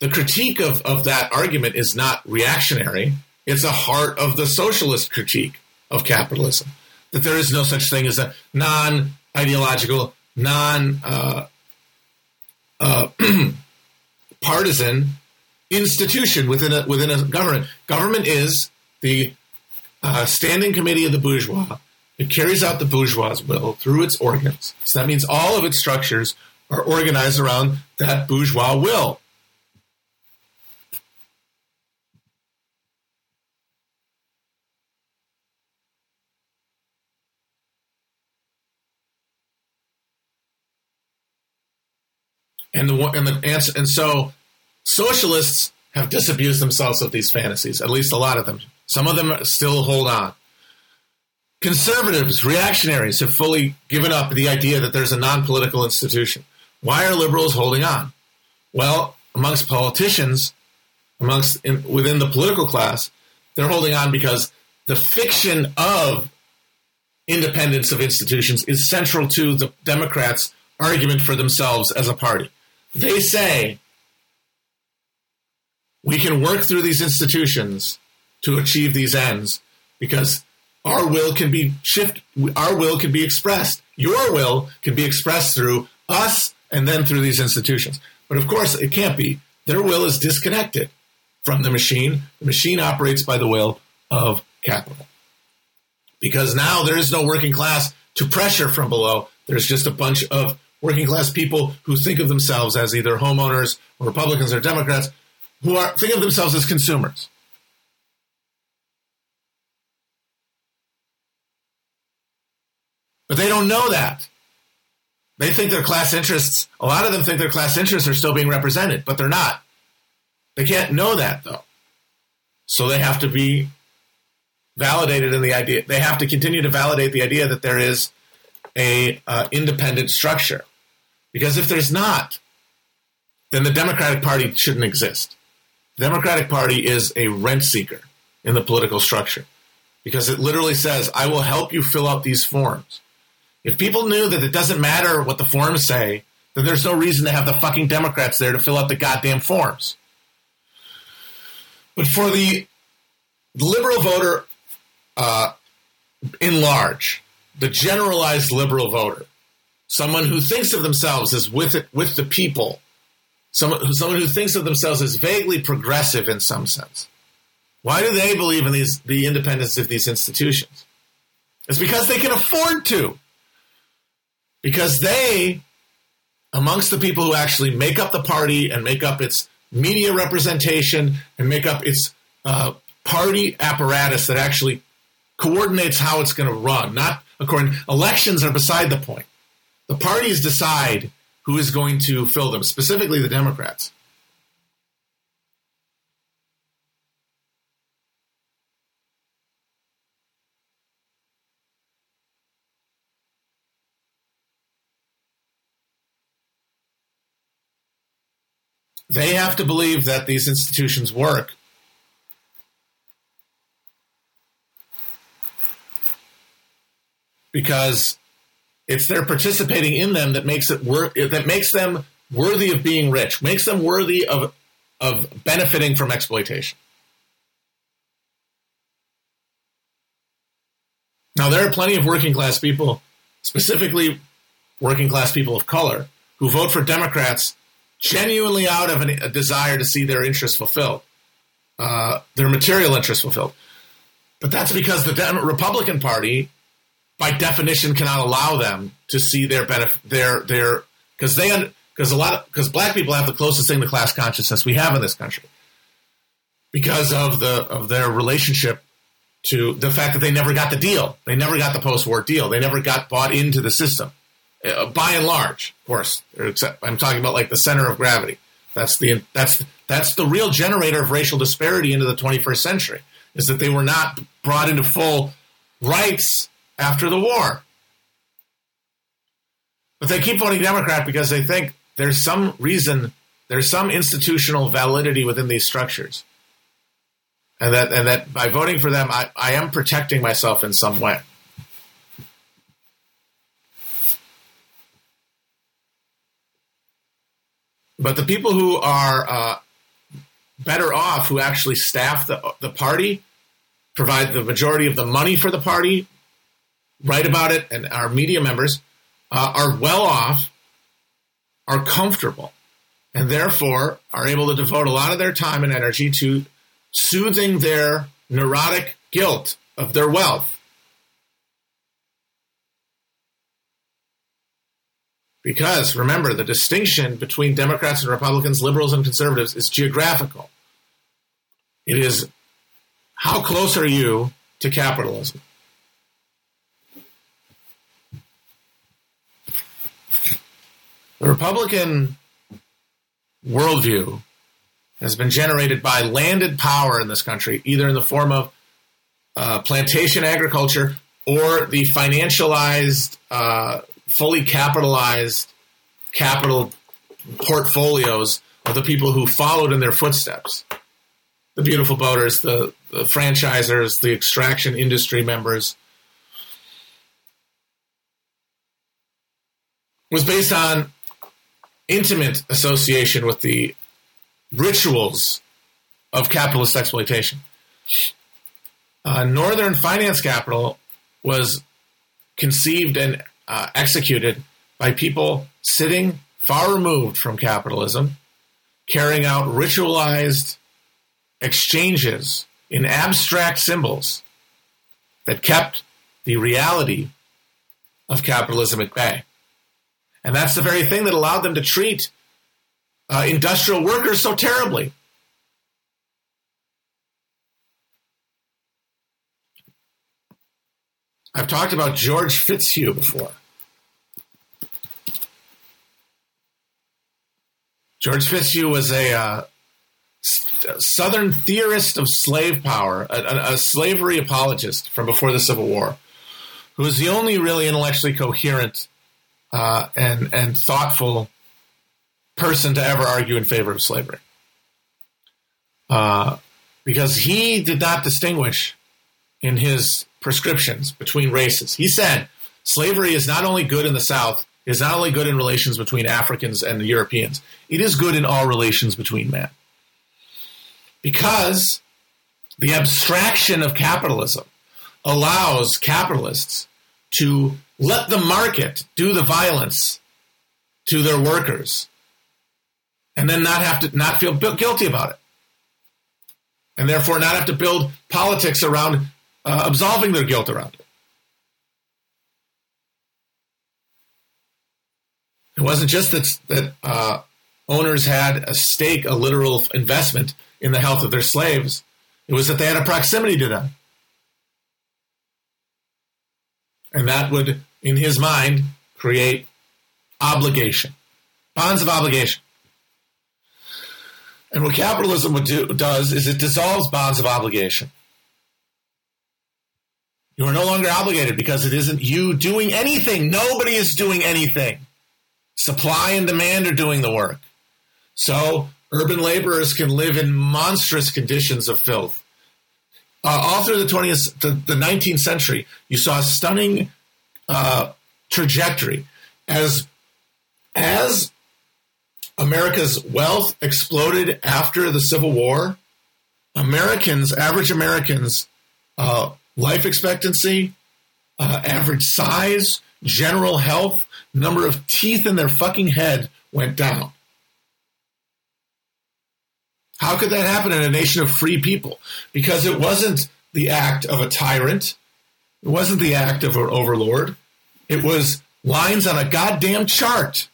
Speaker 1: the critique of, of that argument is not reactionary. It's a heart of the socialist critique of capitalism that there is no such thing as a non ideological, non uh, uh, partisan institution within a within a government. Government is the uh, standing committee of the bourgeois it carries out the bourgeois' will through its organs. So that means all of its structures are organized around that bourgeois will. And the and the answer, and so socialists have disabused themselves of these fantasies. At least a lot of them. Some of them still hold on. Conservatives, reactionaries have fully given up the idea that there's a non political institution. Why are liberals holding on? Well, amongst politicians, amongst in, within the political class, they're holding on because the fiction of independence of institutions is central to the Democrats' argument for themselves as a party. They say we can work through these institutions to achieve these ends because our will can be shift. Our will can be expressed. Your will can be expressed through us and then through these institutions. But of course, it can't be. Their will is disconnected from the machine. The machine operates by the will of capital. Because now there is no working class to pressure from below. There's just a bunch of working class people who think of themselves as either homeowners or Republicans or Democrats who are think of themselves as consumers. But they don't know that. They think their class interests, a lot of them think their class interests are still being represented, but they're not. They can't know that though. So they have to be validated in the idea. They have to continue to validate the idea that there is a uh, independent structure. Because if there's not, then the Democratic Party shouldn't exist. The Democratic Party is a rent seeker in the political structure because it literally says, I will help you fill out these forms. If people knew that it doesn't matter what the forms say, then there's no reason to have the fucking Democrats there to fill out the goddamn forms. But for the liberal voter uh, in large, the generalized liberal voter, someone who thinks of themselves as with it, with the people, someone, someone who thinks of themselves as vaguely progressive in some sense. Why do they believe in these the independence of these institutions? It's because they can afford to. Because they, amongst the people who actually make up the party and make up its media representation and make up its uh, party apparatus that actually coordinates how it's going to run. Not according elections are beside the point. The parties decide who is going to fill them, specifically the Democrats. They have to believe that these institutions work because it's their participating in them that makes it that makes them worthy of being rich, makes them worthy of of benefiting from exploitation. Now there are plenty of working class people, specifically working class people of color, who vote for Democrats genuinely out of a desire to see their interests fulfilled, uh, their material interests fulfilled. But that's because the Dem- Republican Party by definition cannot allow them to see their benefit their their because they because a lot of because black people have the closest thing to class consciousness we have in this country because of the of their relationship to the fact that they never got the deal. They never got the post-war deal. They never got bought into the system uh, by and large of course i'm talking about like the center of gravity that's the that's that's the real generator of racial disparity into the 21st century is that they were not brought into full rights after the war. But they keep voting Democrat because they think there's some reason, there's some institutional validity within these structures. And that, and that by voting for them, I, I am protecting myself in some way. But the people who are uh, better off, who actually staff the, the party, provide the majority of the money for the party, write about it, and our media members uh, are well off, are comfortable, and therefore are able to devote a lot of their time and energy to soothing their neurotic guilt of their wealth. Because remember, the distinction between Democrats and Republicans, liberals and conservatives is geographical. It is how close are you to capitalism? The Republican worldview has been generated by landed power in this country, either in the form of uh, plantation agriculture or the financialized, uh, fully capitalized capital portfolios of the people who followed in their footsteps. The beautiful boaters, the, the franchisers, the extraction industry members. Was based on intimate association with the rituals of capitalist exploitation. Uh, Northern finance capital was conceived and uh, executed by people sitting far removed from capitalism, carrying out ritualized exchanges in abstract symbols that kept the reality of capitalism at bay. And that's the very thing that allowed them to treat uh, industrial workers so terribly. I've talked about George Fitzhugh before. George Fitzhugh was a uh, Southern theorist of slave power, a, a, slavery apologist from before the Civil War, who was the only really intellectually coherent uh, and and thoughtful person to ever argue in favor of slavery, uh, because he did not distinguish in his prescriptions between races. He said slavery is not only good in the South; is not only good in relations between Africans and the Europeans, it is good in all relations between men. Because the abstraction of capitalism allows capitalists to let the market do the violence to their workers and then not have to not feel guilty about it and therefore not have to build politics around uh, absolving their guilt around it. It wasn't just that that uh, owners had a stake a literal investment in the health of their slaves. It was that they had a proximity to them. And that would in his mind create obligation bonds of obligation. And what capitalism would do, does is it dissolves bonds of obligation. You are no longer obligated because it isn't you doing anything. Nobody is doing anything. Supply and demand are doing the work. So urban laborers can live in monstrous conditions of filth. Uh, all through the 20th, the, the 19th century, you saw a stunning uh, trajectory as as America's wealth exploded after the Civil War. Americans, average Americans, uh, life expectancy, uh, average size, general health, number of teeth in their fucking head went down. How could that happen in a nation of free people? Because it wasn't the act of a tyrant. It wasn't the act of an overlord. It was lines on a goddamn chart.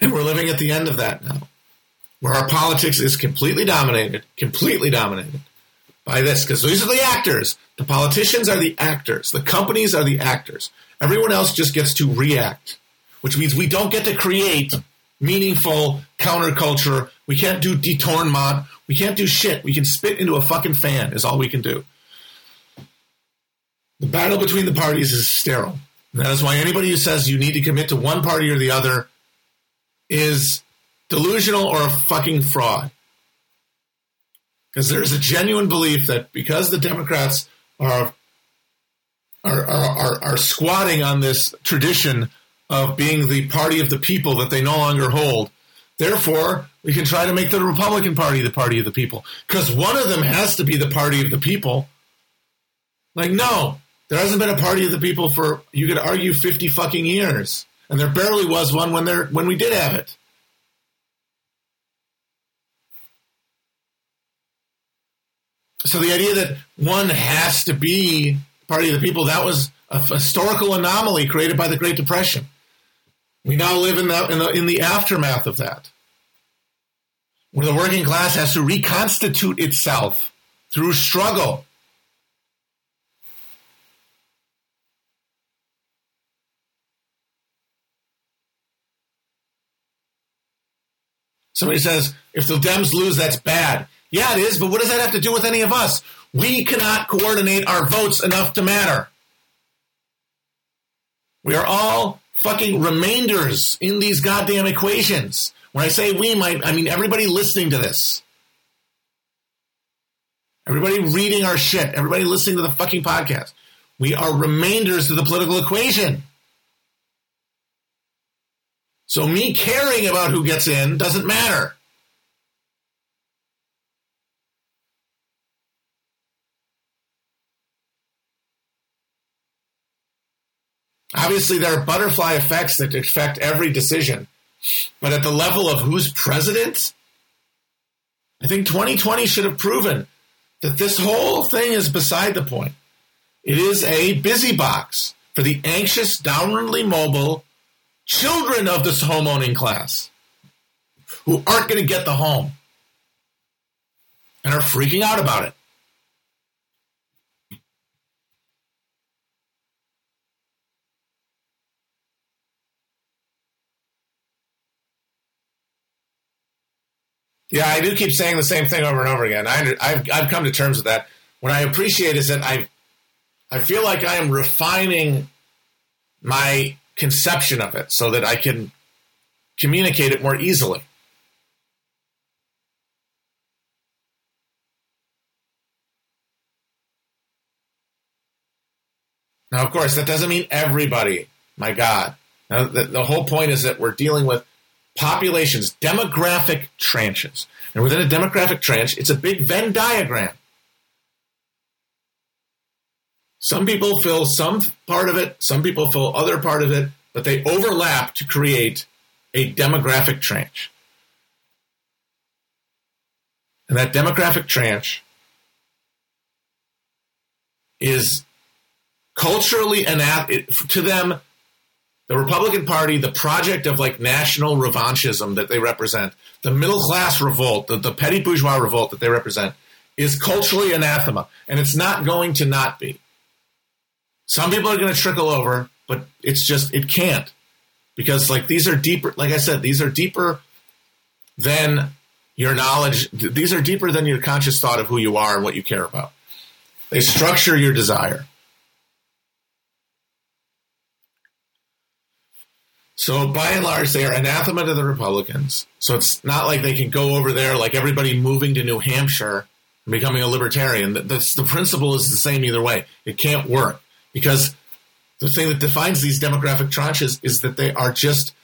Speaker 1: And we're living at the end of that now, where our politics is completely dominated, completely dominated by this, because these are the actors. The politicians are the actors. The companies are the actors. Everyone else just gets to react, which means we don't get to create meaningful counterculture. We can't do detournement. We can't do shit. We can spit into a fucking fan, is all we can do. The battle between the parties is sterile. And that is why anybody who says you need to commit to one party or the other is delusional or a fucking fraud. Because there's a genuine belief that because the Democrats are are, are, are, squatting on this tradition of being the party of the people that they no longer hold, therefore we can try to make the Republican Party the party of the people. Because one of them has to be the party of the people. Like, no, there hasn't been a party of the people for you could argue fifty fucking years and there barely was one when there when we did have it. So the idea that one has to be party of the people that was a historical anomaly created by the Great Depression. We now live in the, in the, in the aftermath of that, where the working class has to reconstitute itself through struggle Somebody says, if the Dems lose, that's bad. Yeah, it is, but what does that have to do with any of us? We cannot coordinate our votes enough to matter. We are all fucking remainders in these goddamn equations. When I say we, my, I mean everybody listening to this. Everybody reading our shit. Everybody listening to the fucking podcast. We are remainders to the political equation. So me caring about who gets in doesn't matter. Obviously, there are butterfly effects that affect every decision. But at the level of who's president, I think 2020 should have proven that this whole thing is beside the point. It is a busy box for the anxious, downwardly mobile, children of this homeowning class who aren't going to get the home and are freaking out about it. Yeah, I do keep saying the same thing over and over again. I, have I've come to terms with that. What I appreciate is that I, I feel like I am refining my conception of it so that I can communicate it more easily. Now, of course, that doesn't mean everybody. My God. Now, the, the whole point is that we're dealing with populations, demographic tranches. And within a demographic tranche, it's a big Venn diagram. Some people fill some part of it, some people fill other part of it, but they overlap to create a demographic tranche. And that demographic tranche is culturally and to them the Republican Party, the project of like national revanchism that they represent, the middle class revolt, the, the petty bourgeois revolt that they represent, is culturally anathema, and it's not going to not be. Some people are going to trickle over, but it's just it can't because like these are deeper. Like I said, these are deeper than your knowledge. These are deeper than your conscious thought of who you are and what you care about. They structure your desire. So by and large, they are anathema to the Republicans. So it's not like they can go over there like everybody moving to New Hampshire and becoming a libertarian. The, the principle is the same either way. It can't work because the thing that defines these demographic tranches is that they are just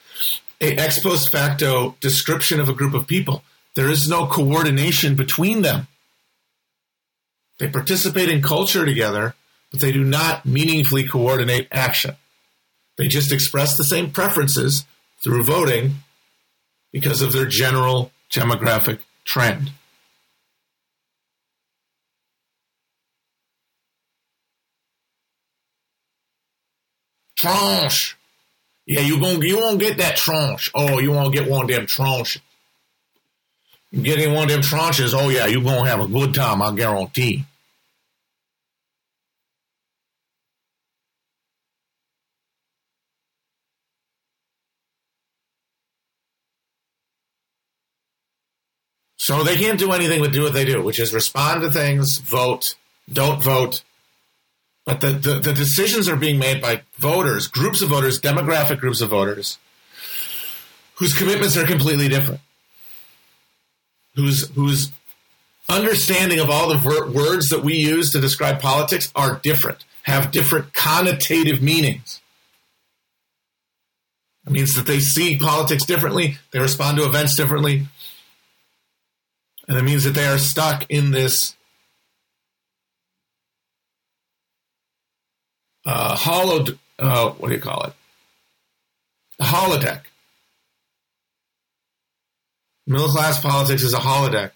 Speaker 1: a ex post facto description of a group of people. There is no coordination between them. They participate in culture together, but they do not meaningfully coordinate action. They just express the same preferences through voting because of their general demographic trend. Tranche. Yeah, you gonna you won't get that tranche. Oh, you won't get one of them tranches. Getting one of them tranches, oh yeah, you're gonna have a good time, I guarantee. So they can't do anything but do what they do, which is respond to things, vote, don't vote. But the, the, the decisions are being made by voters, groups of voters, demographic groups of voters, whose commitments are completely different, whose, whose understanding of all the ver- words that we use to describe politics are different, have different connotative meanings. It means that they see politics differently, they respond to events differently, and it means that they are stuck in this uh, hollow, uh, what do you call it? A holodeck. Middle class politics is a holodeck.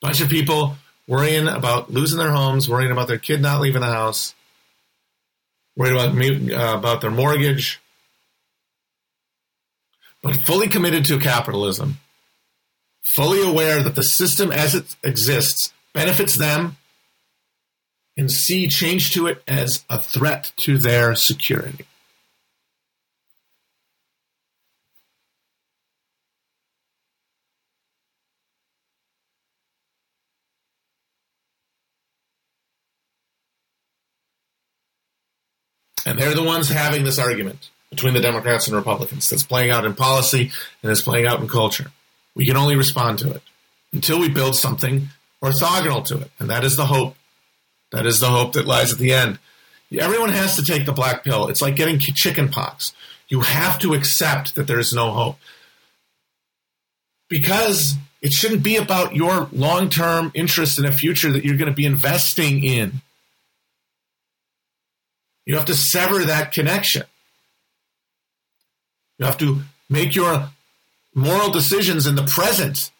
Speaker 1: Bunch of people worrying about losing their homes, worrying about their kid not leaving the house, worried about uh, about their mortgage, but fully committed to capitalism fully aware that the system as it exists benefits them, and see change to it as a threat to their security. And they're the ones having this argument between the Democrats and Republicans that's playing out in policy and is playing out in culture. We can only respond to it until we build something orthogonal to it. And that is the hope. That is the hope that lies at the end. Everyone has to take the black pill. It's like getting chicken pox. You have to accept that there is no hope. Because it shouldn't be about your long term interest in a future that you're going to be investing in. You have to sever that connection. You have to make your moral decisions in the present.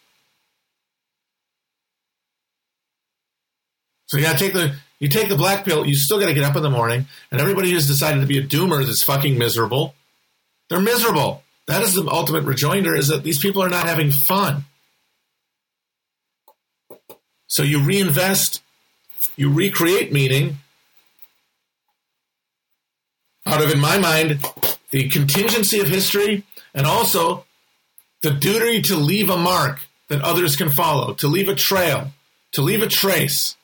Speaker 1: So you gotta take the you take the black pill, you still gotta get up in the morning, and everybody who's decided to be a doomer that's fucking miserable. They're miserable. That is the ultimate rejoinder is that these people are not having fun. So you reinvest, you recreate meaning out of, in my mind, the contingency of history and also the duty to leave a mark that others can follow, to leave a trail, to leave a trace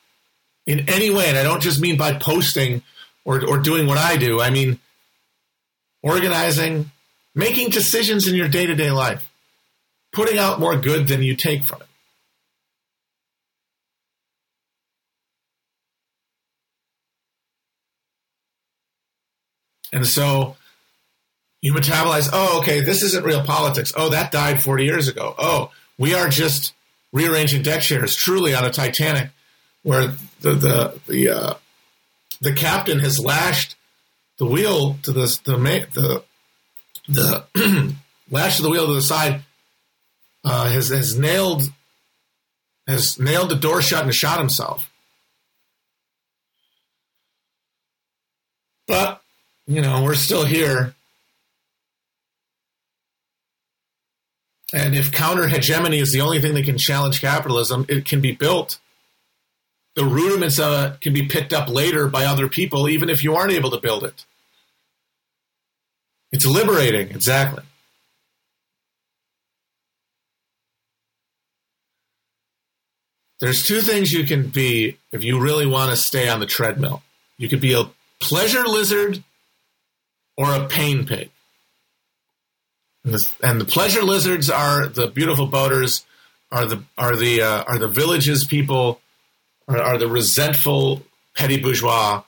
Speaker 1: in any way. And I don't just mean by posting or, or doing what I do. I mean organizing, making decisions in your day to day life, putting out more good than you take from it. And so you metabolize, oh, okay, this isn't real politics. Oh, that died 40 years ago. Oh, we are just rearranging deck chairs truly on a Titanic where the, the, the, uh, the captain has lashed the wheel to the, the, the, the lash to the wheel to the side, uh, has, has nailed, has nailed the door shut and shot himself. But, you know, we're still here And if counter hegemony is the only thing that can challenge capitalism, it can be built. The rudiments of it can be picked up later by other people, even if you aren't able to build it. It's liberating, exactly. There's two things you can be if you really want to stay on the treadmill. You could be a pleasure lizard or a pain pig. And the, and the pleasure lizards are the beautiful boaters, are the are the uh, are the villages people, are, are the resentful petty bourgeois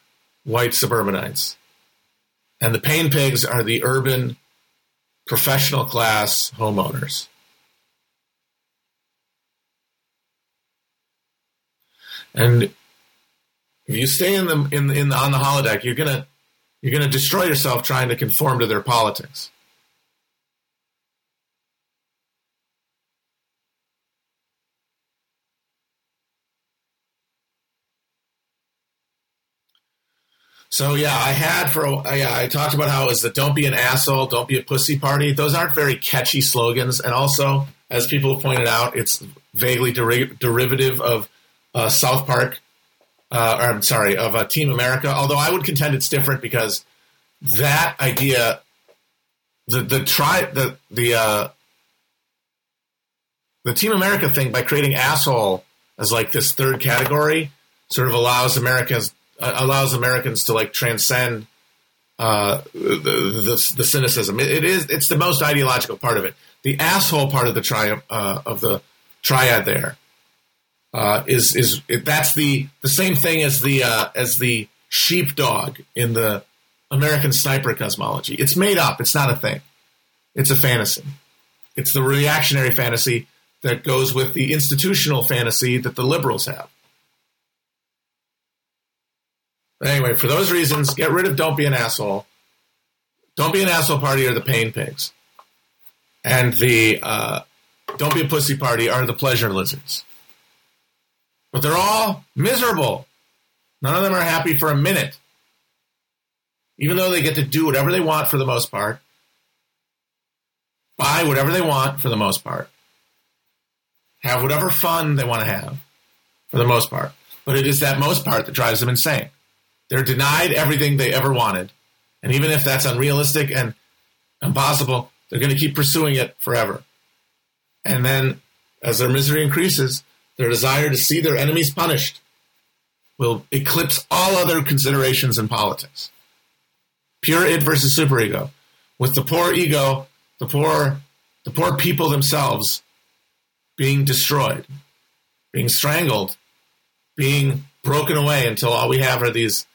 Speaker 1: white suburbanites, and the pain pigs are the urban professional class homeowners. And if you stay in the in in the, on the holodeck, you're gonna you're gonna destroy yourself trying to conform to their politics. So yeah, I had for yeah, I talked about how it was the "Don't be an asshole, don't be a pussy" party. Those aren't very catchy slogans, and also, as people pointed out, it's vaguely deri- derivative of uh, South Park. Uh, or I'm sorry, of uh, Team America. Although I would contend it's different because that idea, the the try the the uh, the Team America thing by creating asshole as like this third category sort of allows Americans allows Americans to like transcend uh, the, the, the cynicism. It, it is it's the most ideological part of it. The asshole part of the tri- uh, of the triad there uh, is is it, that's the the same thing as the uh, as the sheepdog in the American sniper cosmology. It's made up. It's not a thing. It's a fantasy. It's the reactionary fantasy that goes with the institutional fantasy that the liberals have. Anyway, for those reasons, get rid of Don't Be an Asshole. Don't Be an Asshole Party are the Pain Pigs. And the uh, Don't Be a Pussy Party are the Pleasure Lizards. But they're all miserable. None of them are happy for a minute. Even though they get to do whatever they want for the most part, buy whatever they want for the most part, have whatever fun they want to have for the most part. But it is that most part that drives them insane. They're denied everything they ever wanted. And even if that's unrealistic and impossible, they're going to keep pursuing it forever. And then, as their misery increases, their desire to see their enemies punished will eclipse all other considerations in politics. Pure id versus superego. With the poor ego, the poor, the poor people themselves being destroyed, being strangled, being broken away until all we have are these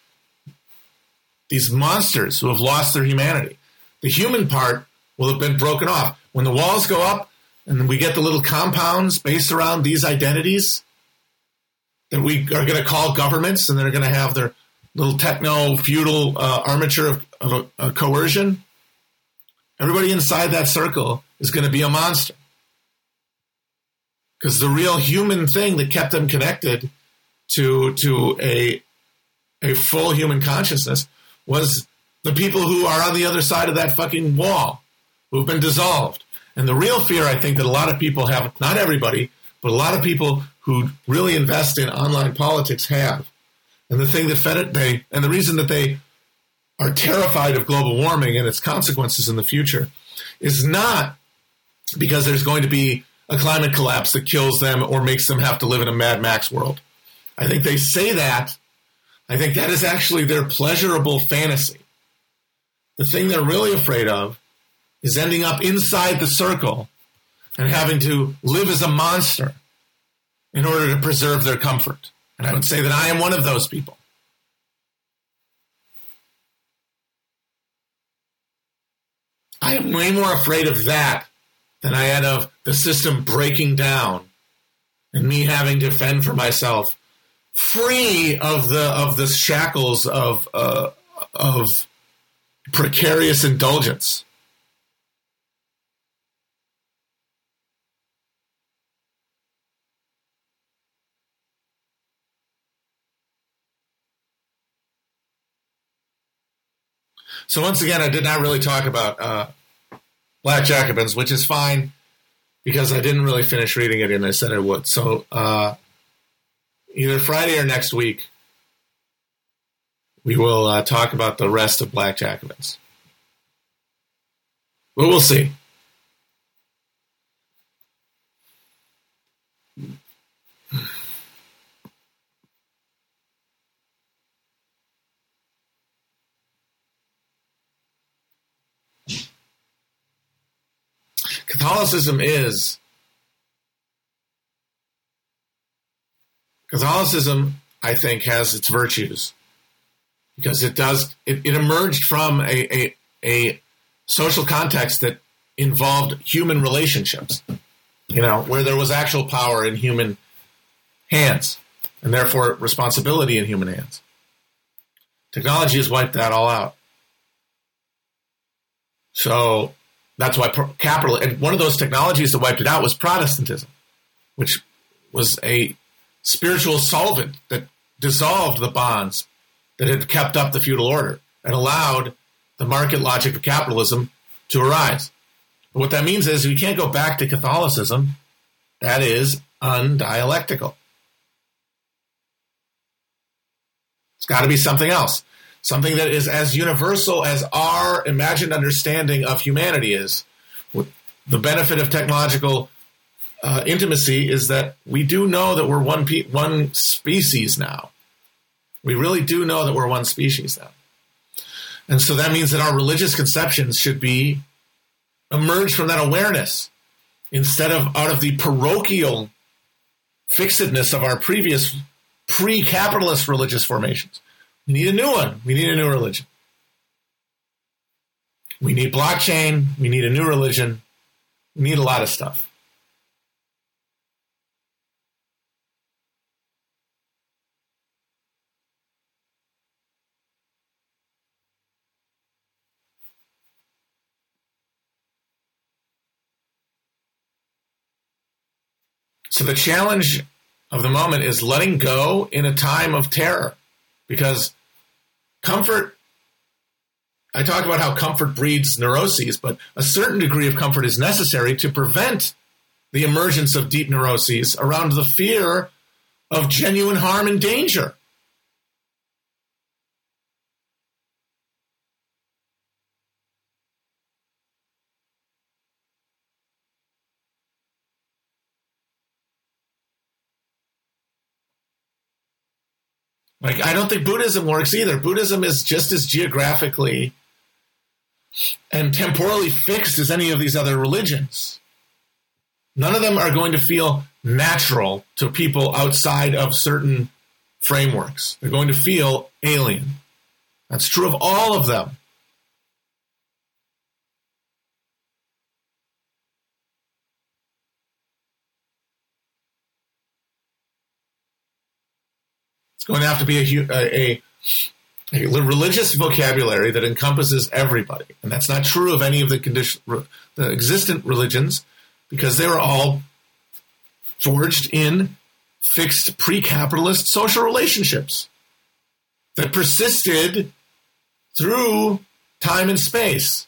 Speaker 1: these monsters who have lost their humanity. The human part will have been broken off. When the walls go up and we get the little compounds based around these identities that we are going to call governments and they're going to have their little techno feudal uh, armature of, of a, a coercion, everybody inside that circle is going to be a monster. Because the real human thing that kept them connected to to a a full human consciousness was the people who are on the other side of that fucking wall, who've been dissolved. And the real fear I think that a lot of people have, not everybody, but a lot of people who really invest in online politics have. And the thing that fed it, they, and the reason that they are terrified of global warming and its consequences in the future is not because there's going to be a climate collapse that kills them or makes them have to live in a Mad Max world. I think they say that I think that is actually their pleasurable fantasy. The thing they're really afraid of is ending up inside the circle and having to live as a monster in order to preserve their comfort. And I would say that I am one of those people. I am way more afraid of that than I am of the system breaking down and me having to fend for myself, free of the of the shackles of uh, of precarious indulgence. So once again, I did not really talk about uh, Black Jacobins, which is fine because I didn't really finish reading it and I said I would. So uh, either Friday or next week, we will uh, talk about the rest of Black Jacobins. But we'll see. Catholicism is Catholicism, I think, has its virtues because it does it, it emerged from a, a, a social context that involved human relationships, you know, where there was actual power in human hands and therefore responsibility in human hands. Technology has wiped that all out. So that's why capital and one of those technologies that wiped it out was Protestantism, which was a spiritual solvent that dissolved the bonds that had kept up the feudal order and allowed the market logic of capitalism to arise. But what that means is we can't go back to Catholicism. That is undialectical. It's got to be something else something that is as universal as our imagined understanding of humanity is. The benefit of technological uh, intimacy is that we do know that we're one pe- one species now. We really do know that we're one species now, and so that means that our religious conceptions should be emerge from that awareness instead of out of the parochial fixedness of our previous pre-capitalist religious formations. We need a new one. We need a new religion. We need blockchain. We need a new religion. We need a lot of stuff. So the challenge of the moment is letting go in a time of terror because comfort I talk about how comfort breeds neuroses, but a certain degree of comfort is necessary to prevent the emergence of deep neuroses around the fear of genuine harm and danger. Like, I don't think Buddhism works either. Buddhism is just as geographically and temporally fixed as any of these other religions. None of them are going to feel natural to people outside of certain frameworks. They're going to feel alien. That's true of all of them. It's going to have to be a, a, a religious vocabulary that encompasses everybody, and that's not true of any of the condition, the existent religions, because they were all forged in fixed pre-capitalist social relationships that persisted through time and space.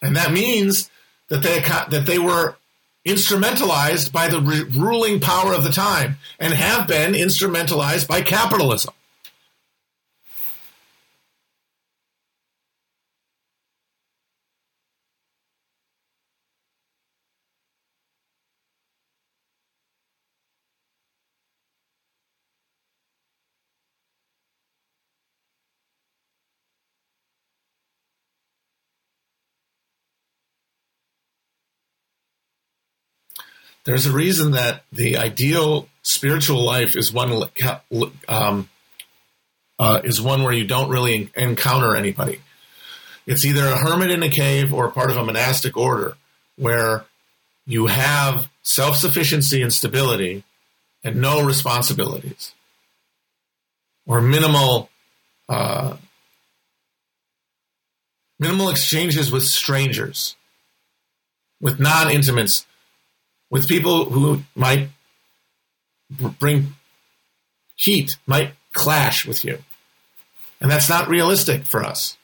Speaker 1: And that means that they that they were instrumentalized by the re- ruling power of the time and have been instrumentalized by capitalism. There's a reason that the ideal spiritual life is one um, uh, is one where you don't really encounter anybody. It's either a hermit in a cave or part of a monastic order where you have self sufficiency and stability and no responsibilities or minimal uh, minimal exchanges with strangers, with non intimates, with people who might bring heat, might clash with you. And that's not realistic for us.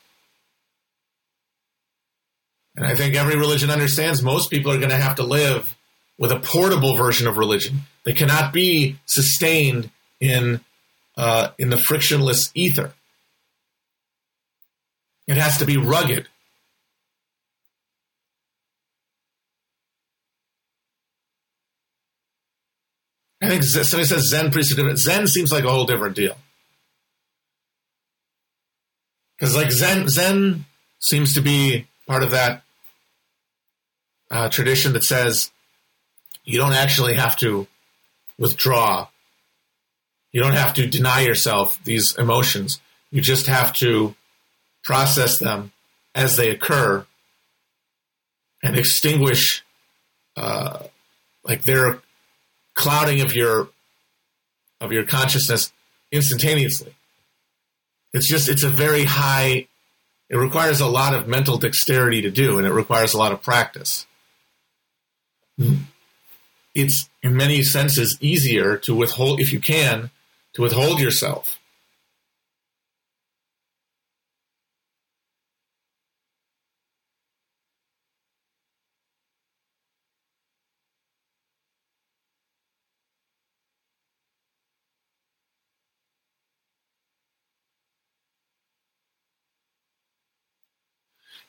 Speaker 1: And I think every religion understands most people are going to have to live with a portable version of religion. They cannot be sustained in uh, in the frictionless ether. It has to be rugged. I think somebody says Zen. Zen seems like a whole different deal. Because like Zen, Zen seems to be part of that uh, tradition that says you don't actually have to withdraw. You don't have to deny yourself these emotions. You just have to process them as they occur and extinguish uh, like their clouding of your of your consciousness instantaneously. It's just it's a very high it requires a lot of mental dexterity to do and it requires a lot of practice. It's in many senses easier to withhold if you can to withhold yourself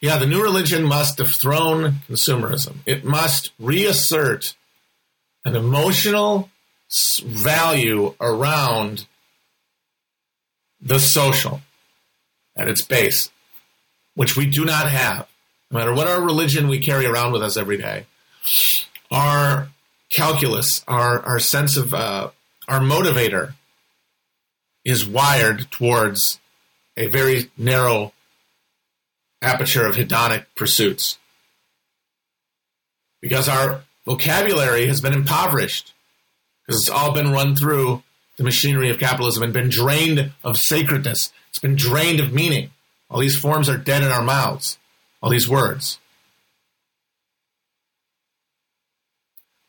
Speaker 1: Yeah, the new religion must dethrone consumerism. It must reassert an emotional value around the social at its base, which we do not have. No matter what our religion we carry around with us every day, our calculus, our, our sense of, uh, our motivator is wired towards a very narrow aperture of hedonic pursuits. Because our vocabulary has been impoverished, because it's all been run through the machinery of capitalism and been drained of sacredness. It's been drained of meaning. All these forms are dead in our mouths, all these words.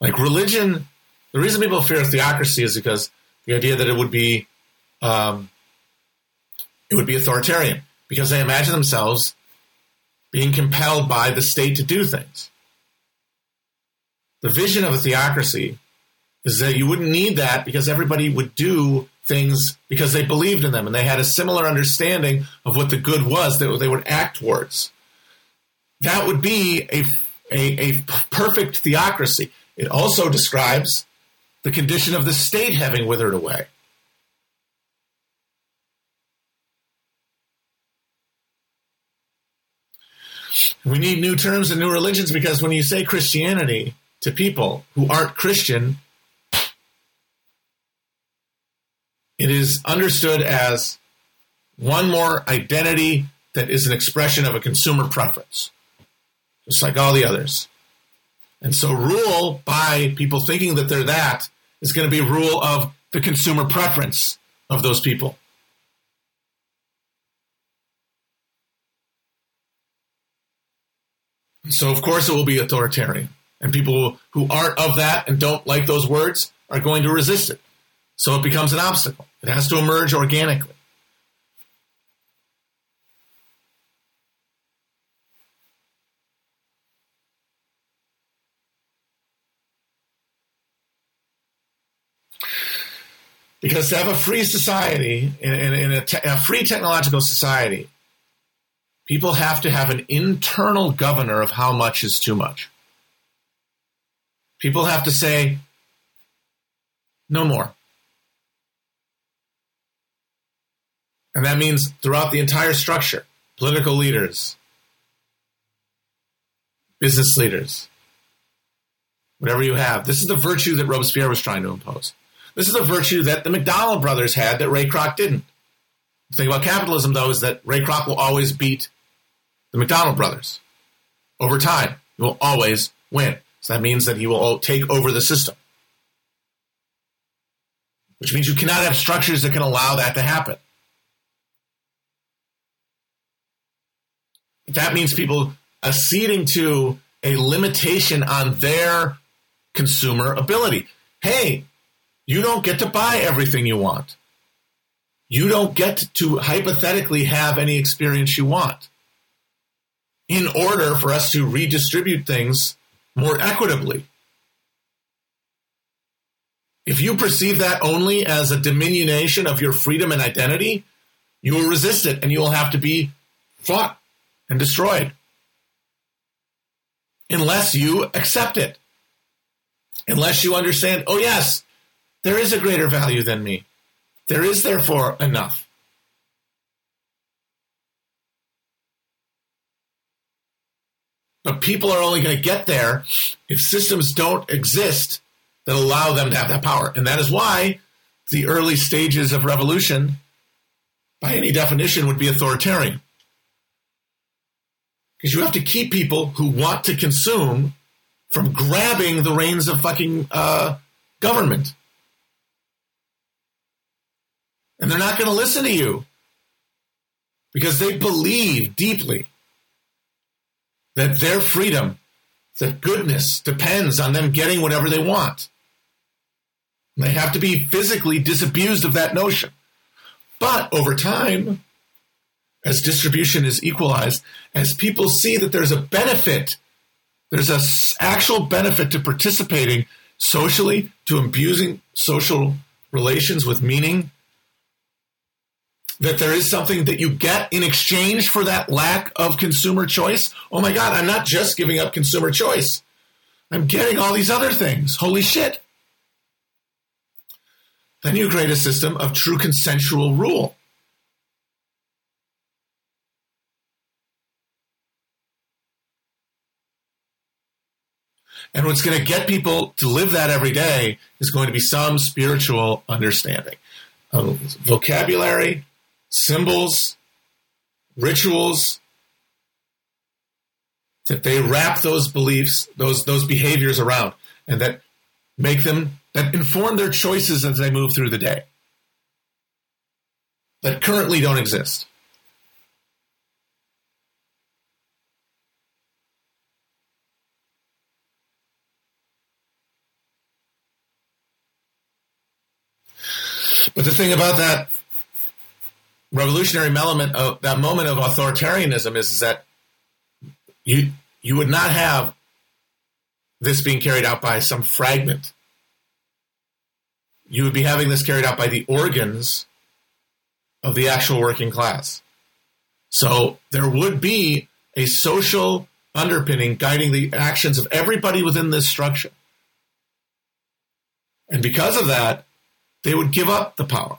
Speaker 1: Like religion, the reason people fear theocracy is because the idea that it would be um, it would be authoritarian because they imagine themselves being compelled by the state to do things. The vision of a theocracy is that you wouldn't need that because everybody would do things because they believed in them and they had a similar understanding of what the good was that they would act towards. That would be a, a, a perfect theocracy. It also describes the condition of the state having withered away. We need new terms and new religions because when you say Christianity to people who aren't Christian, it is understood as one more identity that is an expression of a consumer preference, just like all the others. And so, rule by people thinking that they're that is going to be rule of the consumer preference of those people. So, of course, it will be authoritarian. And people who aren't of that and don't like those words are going to resist it. So it becomes an obstacle. It has to emerge organically. Because to have a free society, in, in, in a, te- a free technological society, People have to have an internal governor of how much is too much. People have to say, no more. And that means throughout the entire structure political leaders, business leaders, whatever you have. This is the virtue that Robespierre was trying to impose. This is the virtue that the McDonald brothers had that Ray Kroc didn't. The thing about capitalism, though, is that Ray Kroc will always beat the McDonald brothers over time. He will always win. So that means that he will take over the system. Which means you cannot have structures that can allow that to happen. That means people acceding to a limitation on their consumer ability. Hey, you don't get to buy everything you want. You don't get to hypothetically have any experience you want. In order for us to redistribute things more equitably. If you perceive that only as a diminution of your freedom and identity, you will resist it and you will have to be fought and destroyed. Unless you accept it. Unless you understand, oh, yes, there is a greater value than me. There is therefore enough. But people are only going to get there if systems don't exist that allow them to have that power. And that is why the early stages of revolution, by any definition, would be authoritarian. Because you have to keep people who want to consume from grabbing the reins of fucking uh, government. And they're not going to listen to you because they believe deeply that their freedom, that goodness depends on them getting whatever they want. And they have to be physically disabused of that notion. But over time, as distribution is equalized, as people see that there's a benefit, there's an actual benefit to participating socially, to imbuing social relations with meaning, that there is something that you get in exchange for that lack of consumer choice. Oh my God, I'm not just giving up consumer choice. I'm getting all these other things. Holy shit. Then you create a system of true consensual rule. And what's going to get people to live that every day is going to be some spiritual understanding. Um, vocabulary, symbols, rituals, that they wrap those beliefs, those those behaviors around, and that make them that inform their choices as they move through the day. That currently don't exist. But the thing about that revolutionary element of that moment of authoritarianism is, is that you you would not have this being carried out by some fragment. You would be having this carried out by the organs of the actual working class. So there would be a social underpinning guiding the actions of everybody within this structure. And because of that, they would give up the power.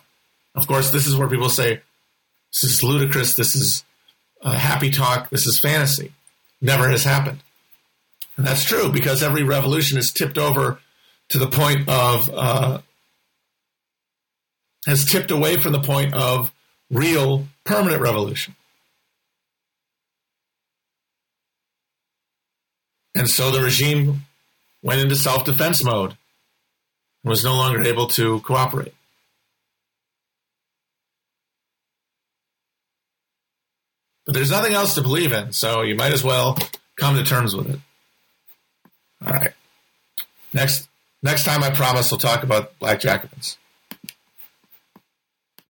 Speaker 1: Of course, this is where people say, this is ludicrous. This is happy talk. This is fantasy. Never has happened. And that's true because every revolution is tipped over to the point of, uh, has tipped away from the point of real permanent revolution. And so the regime went into self defense mode and was no longer able to cooperate. But there's nothing else to believe in, so you might as well come to terms with it. All right. Next next time I promise we'll talk about black Jacobins.